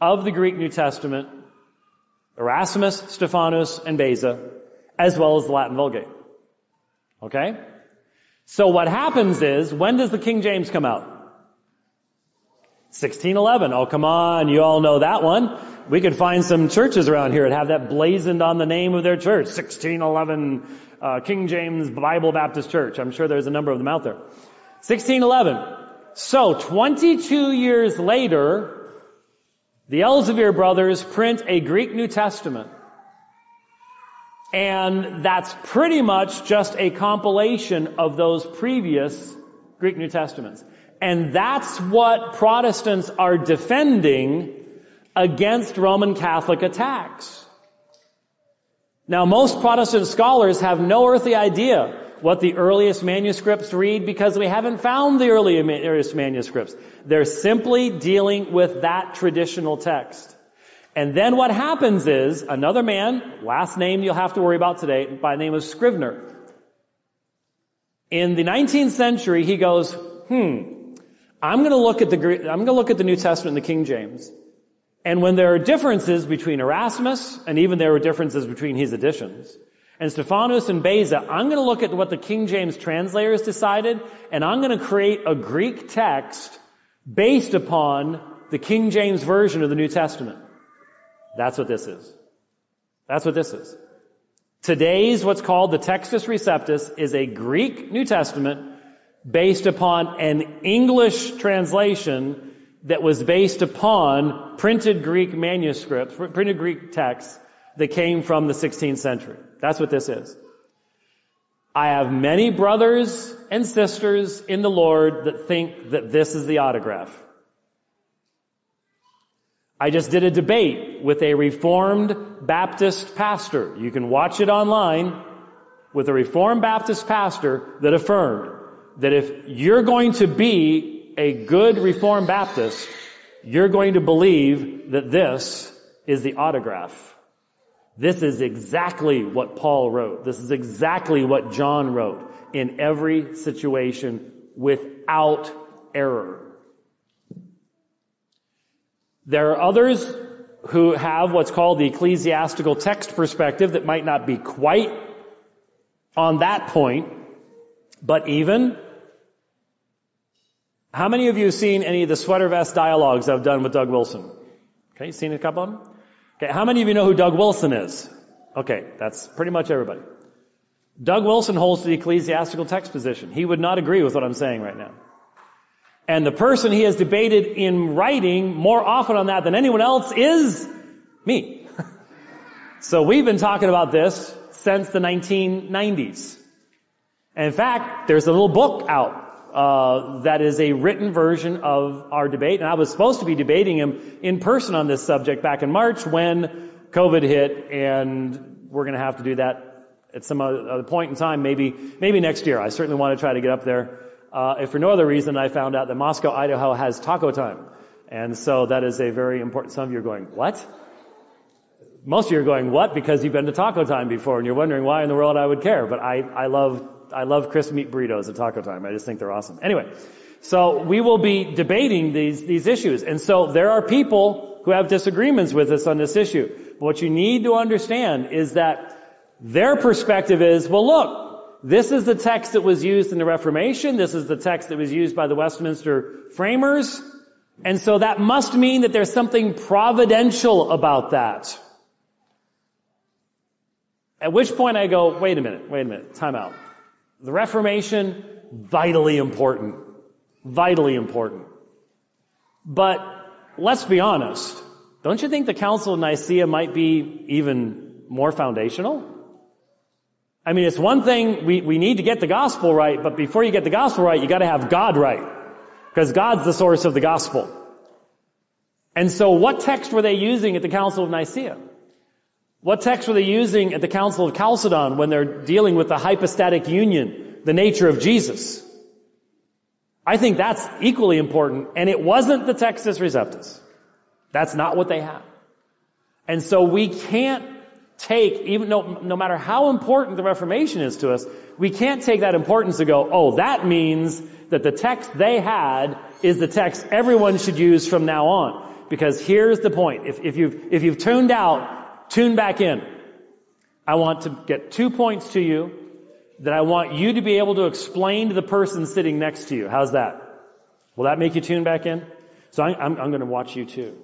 S1: of the Greek New Testament Erasmus, Stephanus, and Beza, as well as the Latin Vulgate. Okay? So what happens is, when does the King James come out? 1611. Oh, come on, you all know that one. We could find some churches around here that have that blazoned on the name of their church. 1611 uh, King James Bible Baptist Church. I'm sure there's a number of them out there. 1611. So 22 years later, the Elzevir brothers print a Greek New Testament. And that's pretty much just a compilation of those previous Greek New Testaments. And that's what Protestants are defending against Roman Catholic attacks. Now most Protestant scholars have no earthly idea what the earliest manuscripts read because we haven't found the earliest manuscripts. They're simply dealing with that traditional text. And then what happens is another man, last name you'll have to worry about today, by the name of Scrivener. In the 19th century, he goes, hmm, I'm going to look at the I'm going to look at the New Testament and the King James. And when there are differences between Erasmus and even there were differences between his editions, and Stephanus and Beza, I'm going to look at what the King James translators decided, and I'm going to create a Greek text based upon the King James Version of the New Testament. That's what this is. That's what this is. Today's what's called the Textus Receptus is a Greek New Testament based upon an English translation that was based upon printed Greek manuscripts, printed Greek texts that came from the 16th century. That's what this is. I have many brothers and sisters in the Lord that think that this is the autograph. I just did a debate with a Reformed Baptist pastor. You can watch it online with a Reformed Baptist pastor that affirmed that if you're going to be a good Reformed Baptist, you're going to believe that this is the autograph. This is exactly what Paul wrote. This is exactly what John wrote in every situation without error. There are others who have what's called the ecclesiastical text perspective that might not be quite on that point, but even. How many of you have seen any of the sweater vest dialogues I've done with Doug Wilson? Okay, seen a couple of them? Okay, how many of you know who Doug Wilson is? Okay, that's pretty much everybody. Doug Wilson holds the ecclesiastical text position. He would not agree with what I'm saying right now. And the person he has debated in writing more often on that than anyone else is me. so we've been talking about this since the 1990s. And in fact, there's a little book out uh, that is a written version of our debate. And I was supposed to be debating him in person on this subject back in March when COVID hit, and we're going to have to do that at some other point in time, maybe maybe next year. I certainly want to try to get up there. Uh, if for no other reason, I found out that Moscow, Idaho has taco time. And so that is a very important, some of you are going, what? Most of you are going, what? Because you've been to taco time before and you're wondering why in the world I would care. But I, I love, I love crisp meat burritos at taco time. I just think they're awesome. Anyway, so we will be debating these, these issues. And so there are people who have disagreements with us on this issue. But what you need to understand is that their perspective is, well look, this is the text that was used in the Reformation. This is the text that was used by the Westminster framers. And so that must mean that there's something providential about that. At which point I go, wait a minute, wait a minute, time out. The Reformation, vitally important. Vitally important. But let's be honest. Don't you think the Council of Nicaea might be even more foundational? I mean, it's one thing, we, we need to get the gospel right, but before you get the gospel right, you gotta have God right. Because God's the source of the gospel. And so what text were they using at the Council of Nicaea? What text were they using at the Council of Chalcedon when they're dealing with the hypostatic union, the nature of Jesus? I think that's equally important, and it wasn't the Textus Receptus. That's not what they had. And so we can't take, even no, no matter how important the Reformation is to us, we can't take that importance to go, oh, that means that the text they had is the text everyone should use from now on. Because here's the point. If, if you've, if you've tuned out, tune back in. I want to get two points to you that I want you to be able to explain to the person sitting next to you. How's that? Will that make you tune back in? So I'm, I'm, I'm going to watch you too.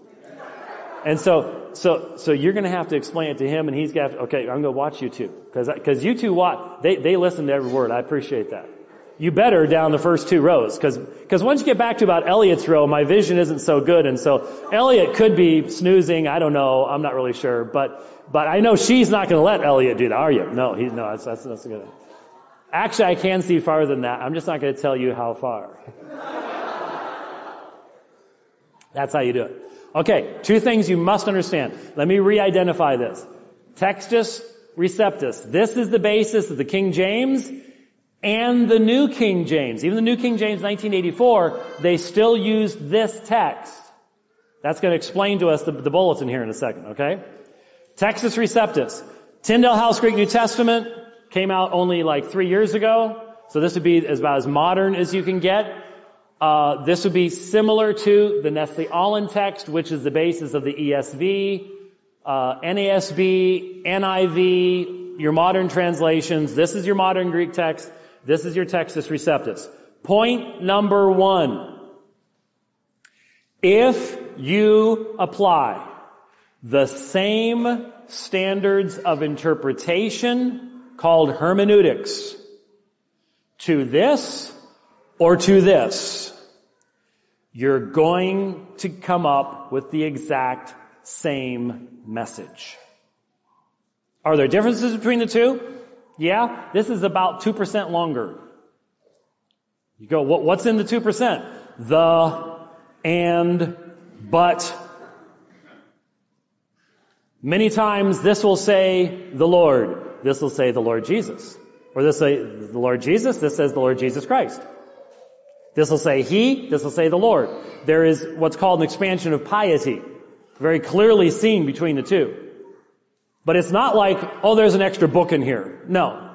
S1: And so, so, so you're going to have to explain it to him, and he's got. To, okay, I'm going to watch you two because because you two watch. They they listen to every word. I appreciate that. You better down the first two rows because because once you get back to about Elliot's row, my vision isn't so good, and so Elliot could be snoozing. I don't know. I'm not really sure, but but I know she's not going to let Elliot do that, are you? No, he's no. That's that's, that's good. Actually, I can see farther than that. I'm just not going to tell you how far. That's how you do it. Okay, two things you must understand. Let me re-identify this. Textus Receptus. This is the basis of the King James and the New King James. Even the New King James 1984, they still used this text. That's going to explain to us the, the bulletin here in a second, okay? Textus Receptus. Tyndale House Greek New Testament came out only like three years ago. So this would be about as modern as you can get. Uh, this would be similar to the Nestle Aland text, which is the basis of the ESV, uh, NASB, NIV, your modern translations. This is your modern Greek text. This is your Textus Receptus. Point number one. If you apply the same standards of interpretation called hermeneutics to this or to this, you're going to come up with the exact same message. Are there differences between the two? Yeah, this is about 2% longer. You go, what, what's in the 2%? The, and, but. Many times this will say the Lord. This will say the Lord Jesus. Or this will say the Lord Jesus. This says the Lord Jesus Christ. This will say He. This will say the Lord. There is what's called an expansion of piety. Very clearly seen between the two. But it's not like, oh, there's an extra book in here. No.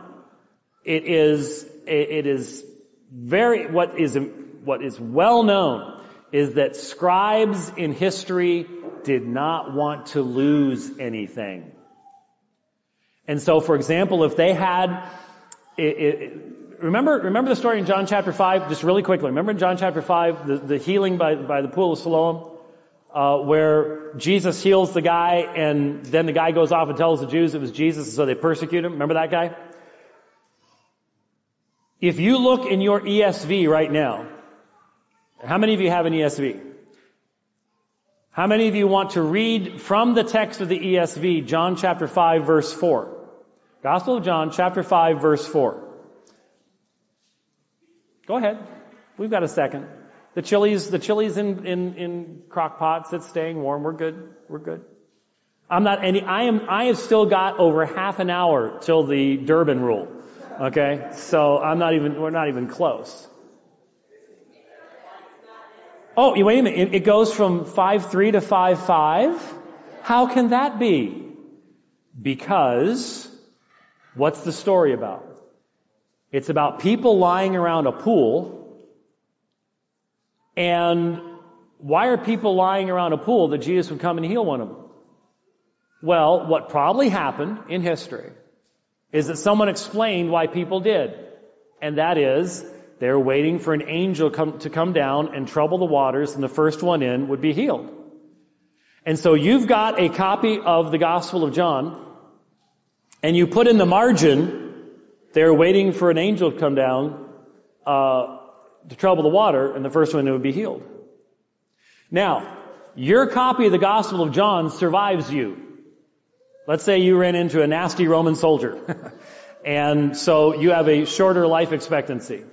S1: It is, it is very, what is, what is well known is that scribes in history did not want to lose anything. And so, for example, if they had, it, it, remember, remember the story in John chapter 5, just really quickly. Remember in John chapter 5, the, the healing by, by the pool of Siloam? Uh, where Jesus heals the guy and then the guy goes off and tells the Jews it was Jesus and so they persecute him. Remember that guy? If you look in your ESV right now, how many of you have an ESV? How many of you want to read from the text of the ESV, John chapter 5 verse 4? Gospel of John chapter 5 verse 4. Go ahead. We've got a second. The chili's, the chili's in, in, in crock pots, it's staying warm. We're good. We're good. I'm not any, I am, I have still got over half an hour till the Durbin rule. Okay? So I'm not even, we're not even close. Oh, wait a minute. It, it goes from 5-3 to 5-5? How can that be? Because, what's the story about? It's about people lying around a pool. And why are people lying around a pool that Jesus would come and heal one of them? Well, what probably happened in history is that someone explained why people did. And that is, they're waiting for an angel come, to come down and trouble the waters, and the first one in would be healed. And so you've got a copy of the Gospel of John, and you put in the margin, they're waiting for an angel to come down uh, to trouble the water, and the first one would be healed. Now, your copy of the Gospel of John survives you. Let's say you ran into a nasty Roman soldier, and so you have a shorter life expectancy.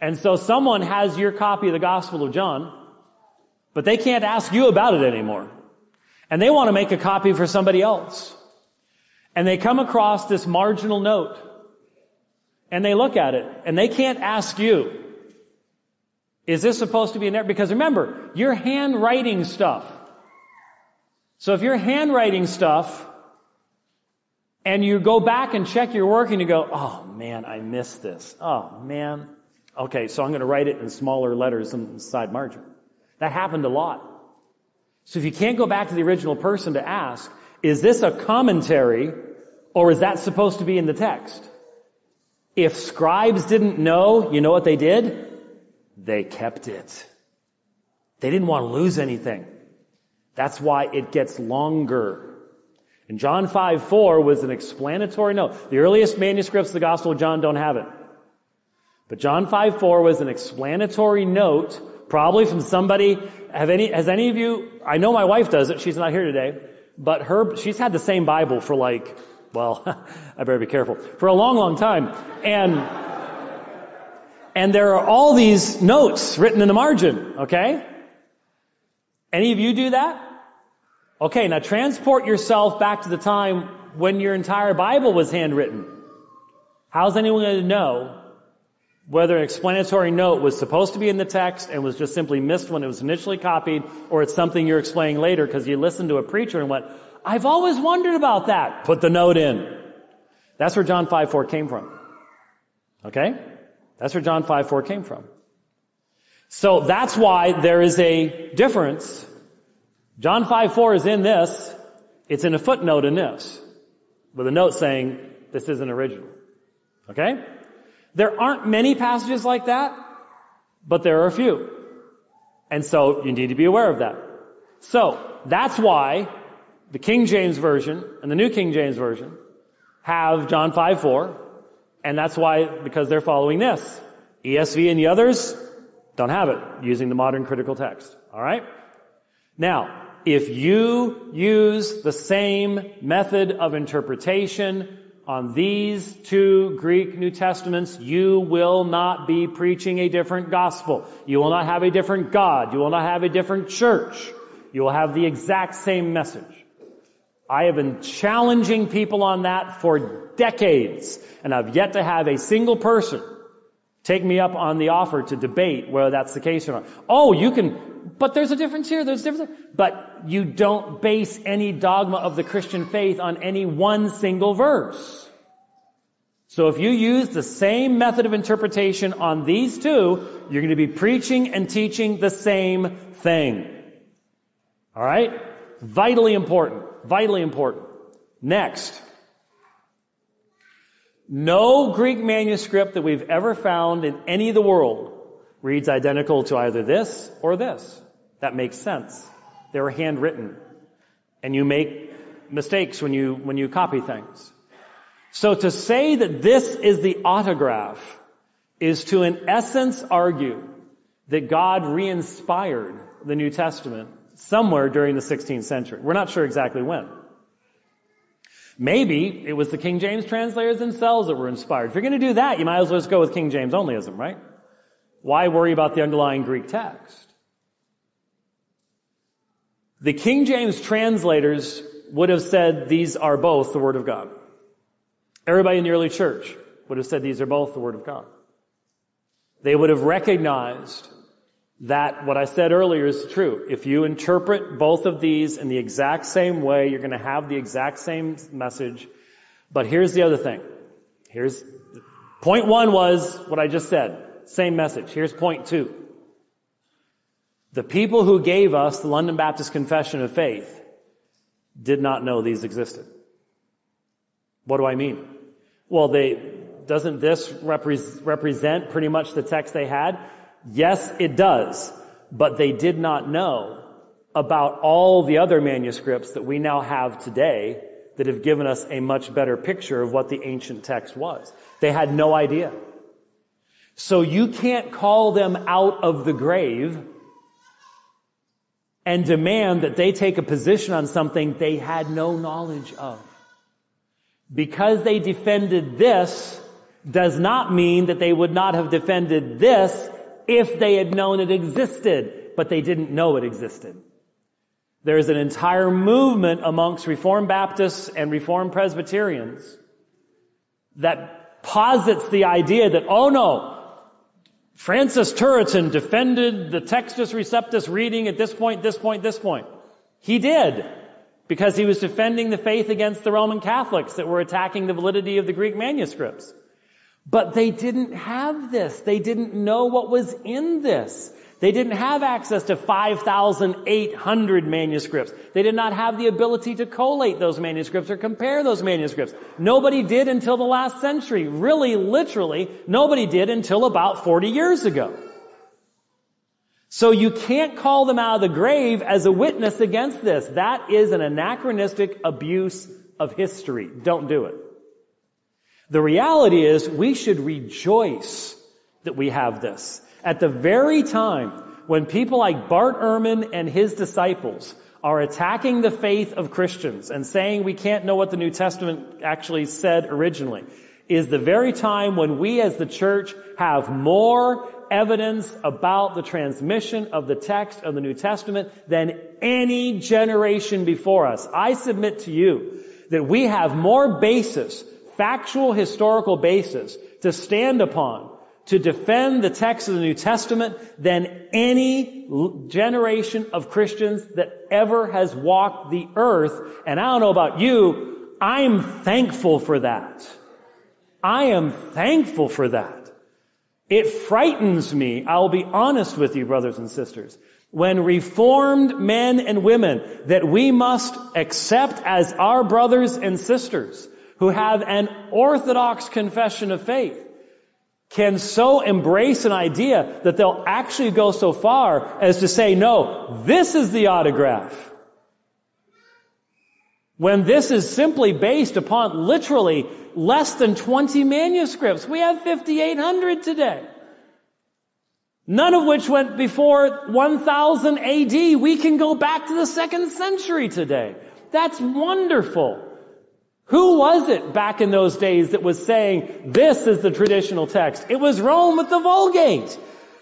S1: And so someone has your copy of the Gospel of John, but they can't ask you about it anymore. And they want to make a copy for somebody else. And they come across this marginal note. And they look at it. And they can't ask you, is this supposed to be in there? Because remember, you're handwriting stuff. So if you're handwriting stuff, and you go back and check your work and you go, oh man, I missed this. Oh man, Okay, so I'm going to write it in smaller letters in the side margin. That happened a lot. So if you can't go back to the original person to ask, is this a commentary or is that supposed to be in the text? If scribes didn't know, you know what they did? They kept it. They didn't want to lose anything. That's why it gets longer. And John 5, 4 was an explanatory note. The earliest manuscripts of the Gospel of John don't have it. But John 5 4 was an explanatory note, probably from somebody. Have any, has any of you, I know my wife does it, she's not here today, but her, she's had the same Bible for like, well, I better be careful, for a long, long time. And, and there are all these notes written in the margin, okay? Any of you do that? Okay, now transport yourself back to the time when your entire Bible was handwritten. How's anyone going to know whether an explanatory note was supposed to be in the text and was just simply missed when it was initially copied, or it's something you're explaining later because you listened to a preacher and went, I've always wondered about that. Put the note in. That's where John 5 4 came from. Okay? That's where John 5 4 came from. So that's why there is a difference. John 5 4 is in this. It's in a footnote in this. With a note saying, this isn't original. Okay? There aren't many passages like that, but there are a few. And so you need to be aware of that. So that's why the King James Version and the New King James Version have John 5 4, and that's why, because they're following this. ESV and the others don't have it, using the modern critical text. Alright? Now, if you use the same method of interpretation on these two Greek New Testaments, you will not be preaching a different gospel. You will not have a different God. You will not have a different church. You will have the exact same message. I have been challenging people on that for decades, and I've yet to have a single person take me up on the offer to debate whether that's the case or not. Oh, you can, but there's a difference here, there's a difference. But you don't base any dogma of the Christian faith on any one single verse. So if you use the same method of interpretation on these two, you're going to be preaching and teaching the same thing. Alright? Vitally important. Vitally important. Next. No Greek manuscript that we've ever found in any of the world reads identical to either this or this. That makes sense. They were handwritten. And you make mistakes when you, when you copy things. So to say that this is the autograph is to in essence argue that God re-inspired the New Testament somewhere during the 16th century. We're not sure exactly when. Maybe it was the King James translators themselves that were inspired. If you're going to do that, you might as well just go with King James onlyism, right? Why worry about the underlying Greek text? The King James translators would have said these are both the Word of God. Everybody in the early church would have said these are both the Word of God. They would have recognized that what I said earlier is true. If you interpret both of these in the exact same way, you're going to have the exact same message. But here's the other thing. Here's point one was what I just said. Same message. Here's point two. The people who gave us the London Baptist Confession of Faith did not know these existed. What do I mean? Well, they, doesn't this repre- represent pretty much the text they had? Yes, it does. But they did not know about all the other manuscripts that we now have today that have given us a much better picture of what the ancient text was. They had no idea. So you can't call them out of the grave and demand that they take a position on something they had no knowledge of. Because they defended this does not mean that they would not have defended this if they had known it existed, but they didn't know it existed. There's an entire movement amongst Reformed Baptists and Reformed Presbyterians that posits the idea that, oh no, Francis Turretin defended the Textus Receptus reading at this point, this point, this point. He did. Because he was defending the faith against the Roman Catholics that were attacking the validity of the Greek manuscripts. But they didn't have this. They didn't know what was in this. They didn't have access to 5,800 manuscripts. They did not have the ability to collate those manuscripts or compare those manuscripts. Nobody did until the last century. Really, literally, nobody did until about 40 years ago. So you can't call them out of the grave as a witness against this. That is an anachronistic abuse of history. Don't do it. The reality is we should rejoice that we have this. At the very time when people like Bart Ehrman and his disciples are attacking the faith of Christians and saying we can't know what the New Testament actually said originally, is the very time when we as the church have more evidence about the transmission of the text of the New Testament than any generation before us. I submit to you that we have more basis factual historical basis to stand upon to defend the text of the New Testament than any generation of Christians that ever has walked the earth. And I don't know about you, I'm thankful for that. I am thankful for that. It frightens me, I'll be honest with you, brothers and sisters, when reformed men and women that we must accept as our brothers and sisters who have an orthodox confession of faith can so embrace an idea that they'll actually go so far as to say, no, this is the autograph. When this is simply based upon literally less than 20 manuscripts. We have 5,800 today. None of which went before 1000 AD. We can go back to the second century today. That's wonderful. Who was it back in those days that was saying, this is the traditional text? It was Rome with the Vulgate.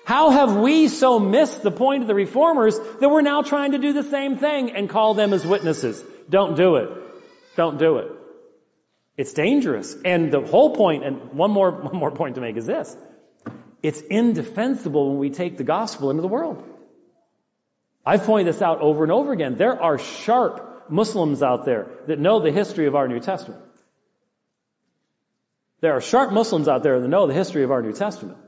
S1: How have we so missed the point of the reformers that we're now trying to do the same thing and call them as witnesses? Don't do it. Don't do it. It's dangerous. And the whole point, and one more, one more point to make is this. It's indefensible when we take the gospel into the world. I've pointed this out over and over again. There are sharp Muslims out there that know the history of our New Testament. There are sharp Muslims out there that know the history of our New Testament.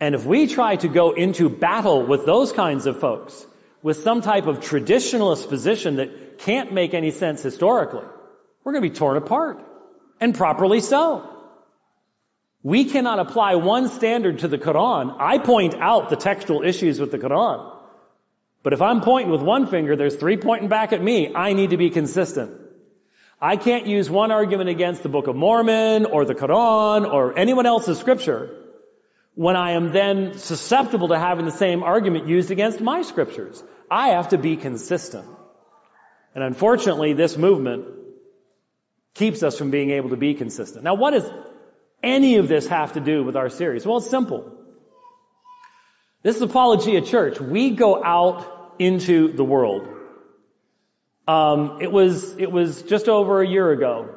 S1: And if we try to go into battle with those kinds of folks with some type of traditionalist position that can't make any sense historically, we're going to be torn apart. And properly so. We cannot apply one standard to the Quran. I point out the textual issues with the Quran. But if I'm pointing with one finger, there's three pointing back at me. I need to be consistent. I can't use one argument against the Book of Mormon or the Quran or anyone else's scripture when I am then susceptible to having the same argument used against my scriptures. I have to be consistent. And unfortunately, this movement keeps us from being able to be consistent. Now, what does any of this have to do with our series? Well, it's simple. This is Apologia Church. We go out into the world. Um, it was it was just over a year ago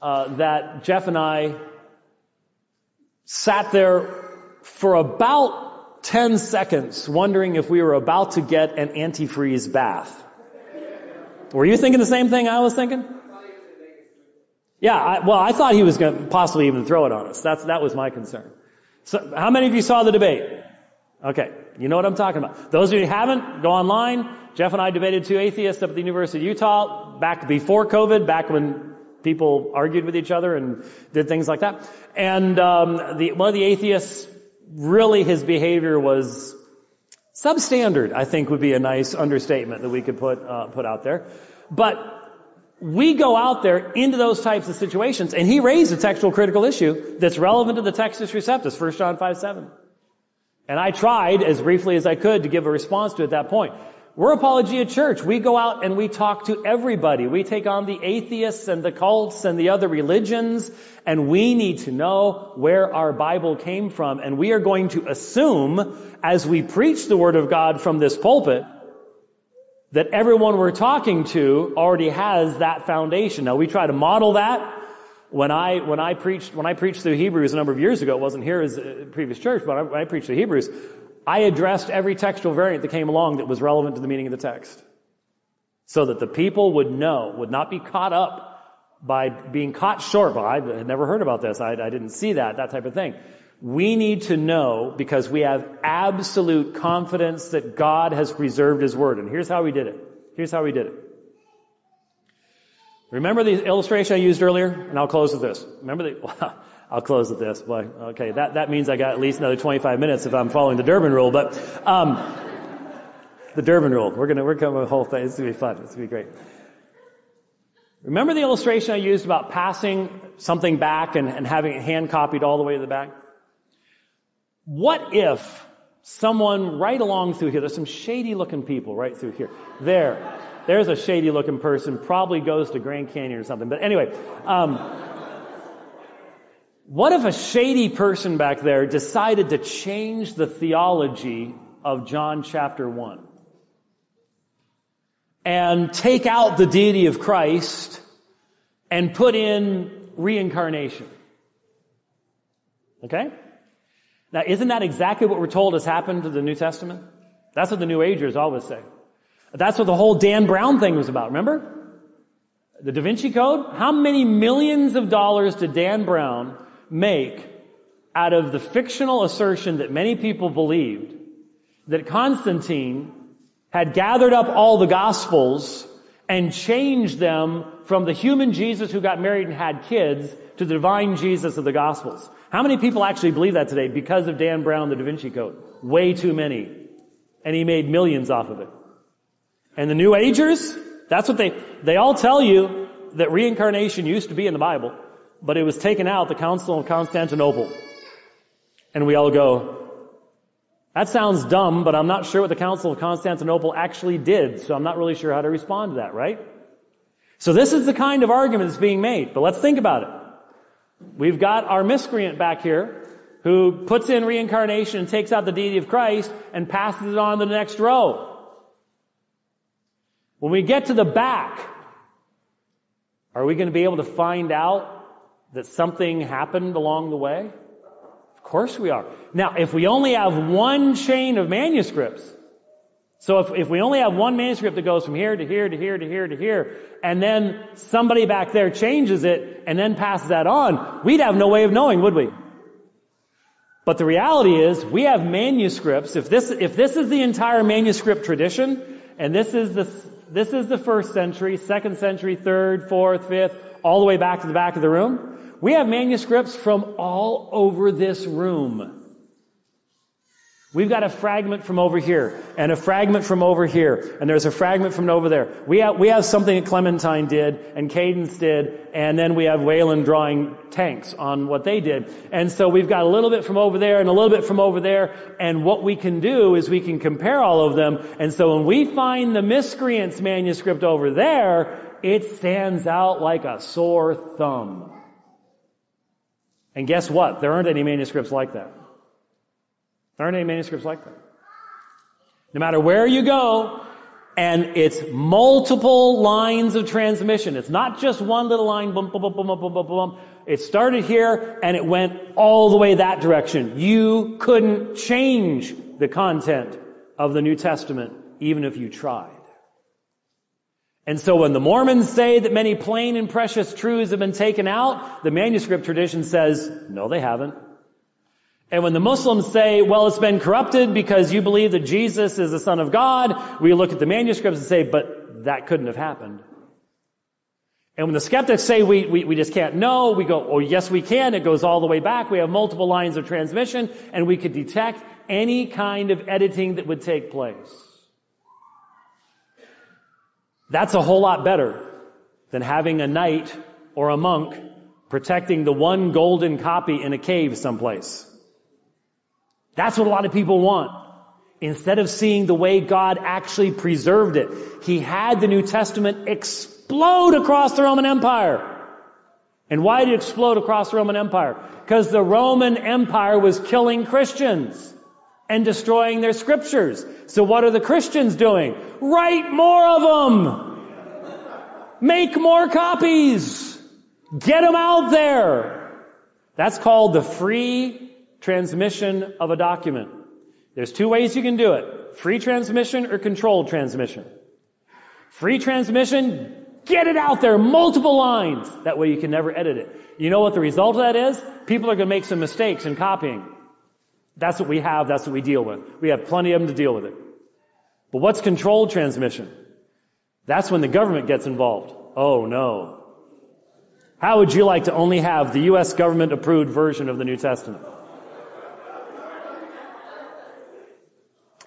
S1: uh, that Jeff and I sat there for about ten seconds, wondering if we were about to get an antifreeze bath. Were you thinking the same thing I was thinking? Yeah, I, well, I thought he was going to possibly even throw it on us. That's that was my concern. So, how many of you saw the debate? Okay, you know what I'm talking about. Those of you who haven't, go online. Jeff and I debated two atheists up at the University of Utah back before COVID, back when people argued with each other and did things like that. And um, the, one of the atheists, really his behavior was substandard. I think would be a nice understatement that we could put uh, put out there. But we go out there into those types of situations, and he raised a textual critical issue that's relevant to the Textus Receptus, 1 John 5 7. And I tried as briefly as I could to give a response to at that point. We're Apologia Church. We go out and we talk to everybody. We take on the atheists and the cults and the other religions, and we need to know where our Bible came from. And we are going to assume, as we preach the Word of God from this pulpit, that everyone we're talking to already has that foundation. Now we try to model that when I when I preached when I preached through Hebrews a number of years ago, it wasn't here as a previous church, but when I preached through Hebrews, I addressed every textual variant that came along that was relevant to the meaning of the text, so that the people would know, would not be caught up by being caught short. Well, I had never heard about this. I, I didn't see that, that type of thing. We need to know because we have absolute confidence that God has preserved His Word. And here's how we did it. Here's how we did it. Remember the illustration I used earlier? And I'll close with this. Remember the, well, I'll close with this. Boy, okay, that, that means I got at least another 25 minutes if I'm following the Durbin rule, but, um, the Durbin rule. We're gonna, we're coming the whole thing. It's gonna be fun. It's gonna be great. Remember the illustration I used about passing something back and, and having it hand copied all the way to the back? What if someone right along through here, there's some shady looking people right through here. There. There's a shady looking person, probably goes to Grand Canyon or something. But anyway, um, what if a shady person back there decided to change the theology of John chapter 1? And take out the deity of Christ and put in reincarnation. Okay? Now, isn't that exactly what we're told has happened to the New Testament? That's what the New Agers always say. That's what the whole Dan Brown thing was about, remember? The Da Vinci Code? How many millions of dollars did Dan Brown make out of the fictional assertion that many people believed that Constantine had gathered up all the gospels and changed them from the human Jesus who got married and had kids to the divine Jesus of the gospels? How many people actually believe that today because of Dan Brown, the Da Vinci Code? Way too many. And he made millions off of it. And the New Agers, that's what they, they all tell you that reincarnation used to be in the Bible, but it was taken out the Council of Constantinople. And we all go, that sounds dumb, but I'm not sure what the Council of Constantinople actually did, so I'm not really sure how to respond to that, right? So this is the kind of argument that's being made, but let's think about it. We've got our miscreant back here who puts in reincarnation and takes out the deity of Christ and passes it on to the next row. When we get to the back, Are we going to be able to find out that something happened along the way? Of course we are. Now, if we only have one chain of manuscripts, so if, if we only have one manuscript that goes from here to here to here to here to here, and then somebody back there changes it and then passes that on, we'd have no way of knowing, would we? But the reality is, we have manuscripts. If this, if this is the entire manuscript tradition, and this is the, this is the first century, second century, third, fourth, fifth, all the way back to the back of the room, we have manuscripts from all over this room. We've got a fragment from over here, and a fragment from over here, and there's a fragment from over there. We have, we have something that Clementine did, and Cadence did, and then we have Wayland drawing tanks on what they did. And so we've got a little bit from over there, and a little bit from over there, and what we can do is we can compare all of them, and so when we find the miscreants manuscript over there, it stands out like a sore thumb. And guess what? There aren't any manuscripts like that. There aren't any manuscripts like that. No matter where you go, and it's multiple lines of transmission. It's not just one little line, boom, boom, boom, boom, boom, boom, boom. It started here and it went all the way that direction. You couldn't change the content of the New Testament even if you tried. And so when the Mormons say that many plain and precious truths have been taken out, the manuscript tradition says, no, they haven't. And when the Muslims say, well, it's been corrupted because you believe that Jesus is the Son of God, we look at the manuscripts and say, but that couldn't have happened. And when the skeptics say we, we, we just can't know, we go, oh yes we can, it goes all the way back, we have multiple lines of transmission, and we could detect any kind of editing that would take place. That's a whole lot better than having a knight or a monk protecting the one golden copy in a cave someplace. That's what a lot of people want. Instead of seeing the way God actually preserved it, He had the New Testament explode across the Roman Empire. And why did it explode across the Roman Empire? Because the Roman Empire was killing Christians and destroying their scriptures. So what are the Christians doing? Write more of them! Make more copies! Get them out there! That's called the free transmission of a document. There's two ways you can do it. Free transmission or controlled transmission. Free transmission, get it out there, multiple lines. That way you can never edit it. You know what the result of that is? People are going to make some mistakes in copying. That's what we have, that's what we deal with. We have plenty of them to deal with it. But what's controlled transmission? That's when the government gets involved. Oh no. How would you like to only have the U.S. government approved version of the New Testament?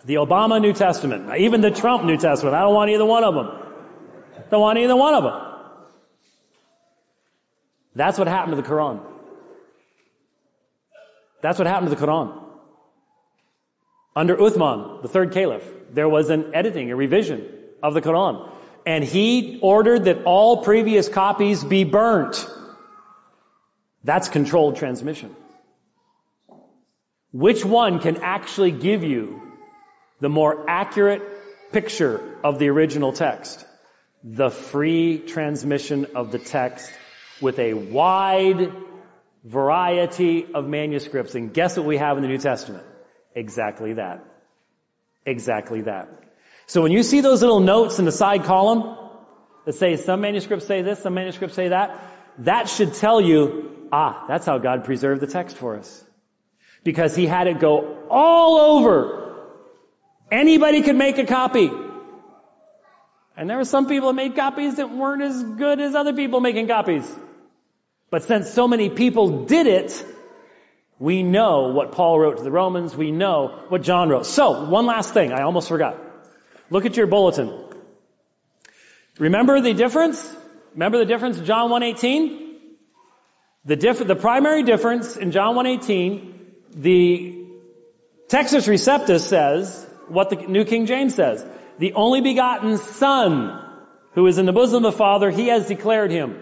S1: The Obama New Testament, even the Trump New Testament. I don't want either one of them. Don't want either one of them. That's what happened to the Quran. That's what happened to the Quran. Under Uthman, the third caliph, there was an editing, a revision of the Quran. And he ordered that all previous copies be burnt. That's controlled transmission. Which one can actually give you the more accurate picture of the original text. The free transmission of the text with a wide variety of manuscripts. And guess what we have in the New Testament? Exactly that. Exactly that. So when you see those little notes in the side column that say some manuscripts say this, some manuscripts say that, that should tell you, ah, that's how God preserved the text for us. Because he had it go all over Anybody could make a copy. And there were some people that made copies that weren't as good as other people making copies. But since so many people did it, we know what Paul wrote to the Romans. We know what John wrote. So, one last thing. I almost forgot. Look at your bulletin. Remember the difference? Remember the difference in John 1.18? The, diff- the primary difference in John 1.18, the Textus Receptus says what the New King James says. The only begotten Son, who is in the bosom of the Father, He has declared Him.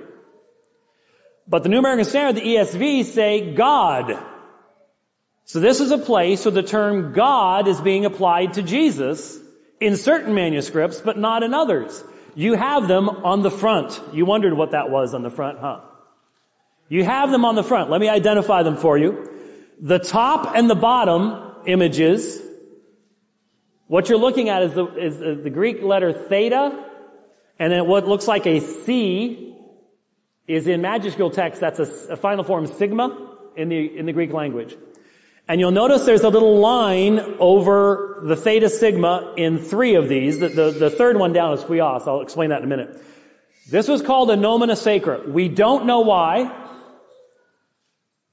S1: But the New American Standard, the ESV, say God. So this is a place where the term God is being applied to Jesus in certain manuscripts, but not in others. You have them on the front. You wondered what that was on the front, huh? You have them on the front. Let me identify them for you. The top and the bottom images, what you're looking at is the, is the Greek letter theta, and then what looks like a C is in majuscule text, that's a, a final form sigma in the, in the Greek language. And you'll notice there's a little line over the theta sigma in three of these. The, the, the third one down is huios. I'll explain that in a minute. This was called a nomina sacra. We don't know why,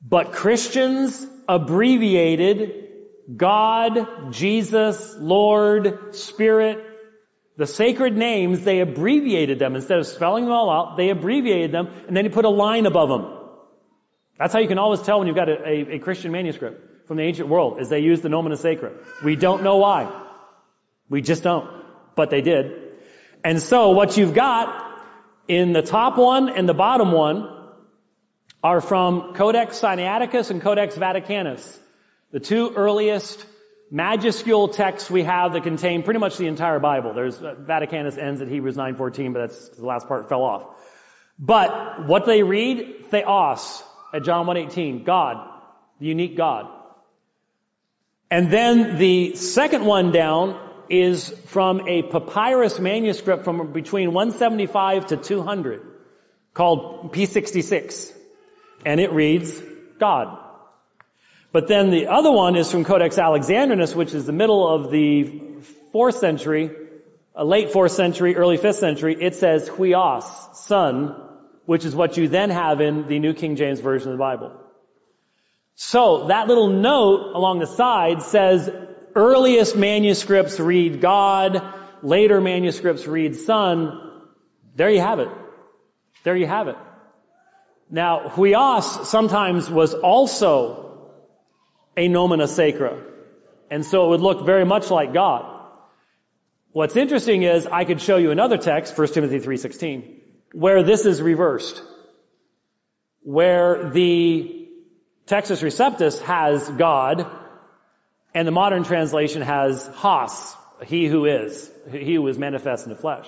S1: but Christians abbreviated God, Jesus, Lord, Spirit, the sacred names, they abbreviated them. Instead of spelling them all out, they abbreviated them, and then you put a line above them. That's how you can always tell when you've got a, a, a Christian manuscript from the ancient world, is they use the nomen sacra. We don't know why. We just don't. But they did. And so what you've got in the top one and the bottom one are from Codex Sinaiticus and Codex Vaticanus, the two earliest majuscule texts we have that contain pretty much the entire Bible. There's uh, Vaticanus ends at Hebrews 9:14, but that's the last part fell off. But what they read, theos at John 1:18, God, the unique God. And then the second one down is from a papyrus manuscript from between 175 to 200 called P66. And it reads, God. But then the other one is from Codex Alexandrinus, which is the middle of the fourth century, a late fourth century, early fifth century. It says huios, son, which is what you then have in the New King James Version of the Bible. So that little note along the side says earliest manuscripts read God, later manuscripts read Son. There you have it. There you have it. Now, huios sometimes was also a nomina sacra. And so it would look very much like God. What's interesting is I could show you another text, 1 Timothy 3.16, where this is reversed. Where the Textus Receptus has God, and the modern translation has Hos, he who is, he who is manifest in the flesh.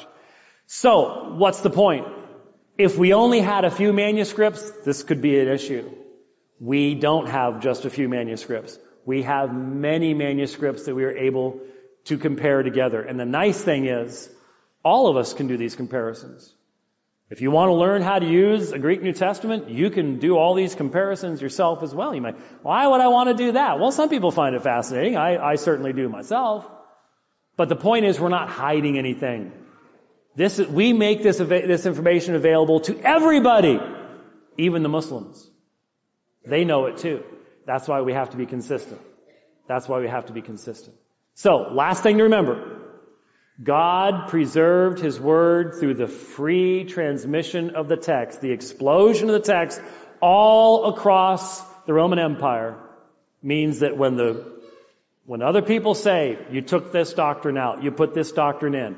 S1: So, what's the point? If we only had a few manuscripts, this could be an issue. We don't have just a few manuscripts. We have many manuscripts that we are able to compare together. And the nice thing is, all of us can do these comparisons. If you want to learn how to use a Greek New Testament, you can do all these comparisons yourself as well. You might, why would I want to do that? Well, some people find it fascinating. I, I certainly do myself. But the point is, we're not hiding anything. This, we make this, this information available to everybody, even the Muslims. They know it too. That's why we have to be consistent. That's why we have to be consistent. So, last thing to remember. God preserved His Word through the free transmission of the text, the explosion of the text all across the Roman Empire means that when the, when other people say, you took this doctrine out, you put this doctrine in,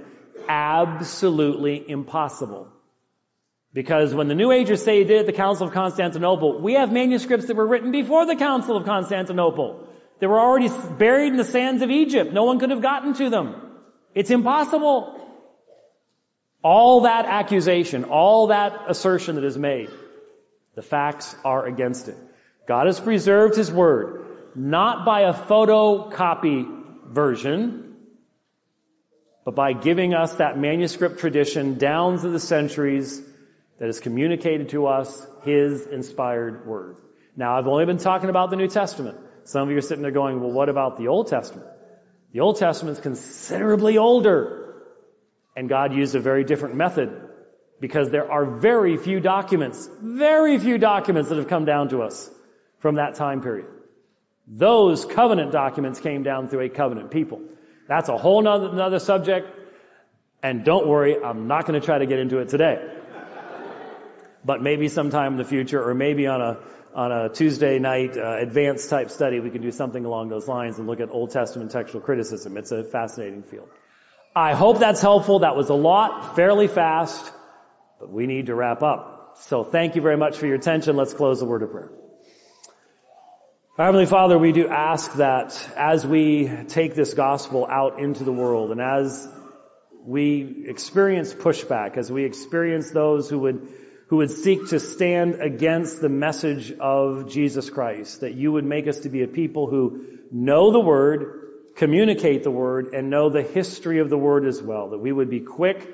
S1: absolutely impossible. Because when the New Agers say he did at the Council of Constantinople, we have manuscripts that were written before the Council of Constantinople. They were already buried in the sands of Egypt. No one could have gotten to them. It's impossible. All that accusation, all that assertion that is made, the facts are against it. God has preserved His Word, not by a photocopy version, but by giving us that manuscript tradition down through the centuries that has communicated to us His inspired Word. Now, I've only been talking about the New Testament. Some of you are sitting there going, well, what about the Old Testament? The Old Testament is considerably older. And God used a very different method because there are very few documents, very few documents that have come down to us from that time period. Those covenant documents came down through a covenant people. That's a whole nother, another subject. And don't worry, I'm not going to try to get into it today but maybe sometime in the future, or maybe on a on a Tuesday night uh, advanced type study, we can do something along those lines and look at Old Testament textual criticism. It's a fascinating field. I hope that's helpful. That was a lot, fairly fast, but we need to wrap up. So thank you very much for your attention. Let's close the word of prayer. Heavenly Father, we do ask that as we take this gospel out into the world and as we experience pushback, as we experience those who would, who would seek to stand against the message of Jesus Christ, that you would make us to be a people who know the Word, communicate the Word, and know the history of the Word as well, that we would be quick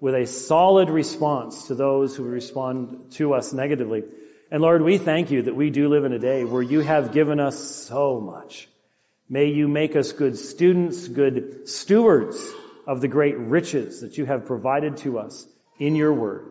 S1: with a solid response to those who respond to us negatively. And Lord, we thank you that we do live in a day where you have given us so much. May you make us good students, good stewards of the great riches that you have provided to us in your word.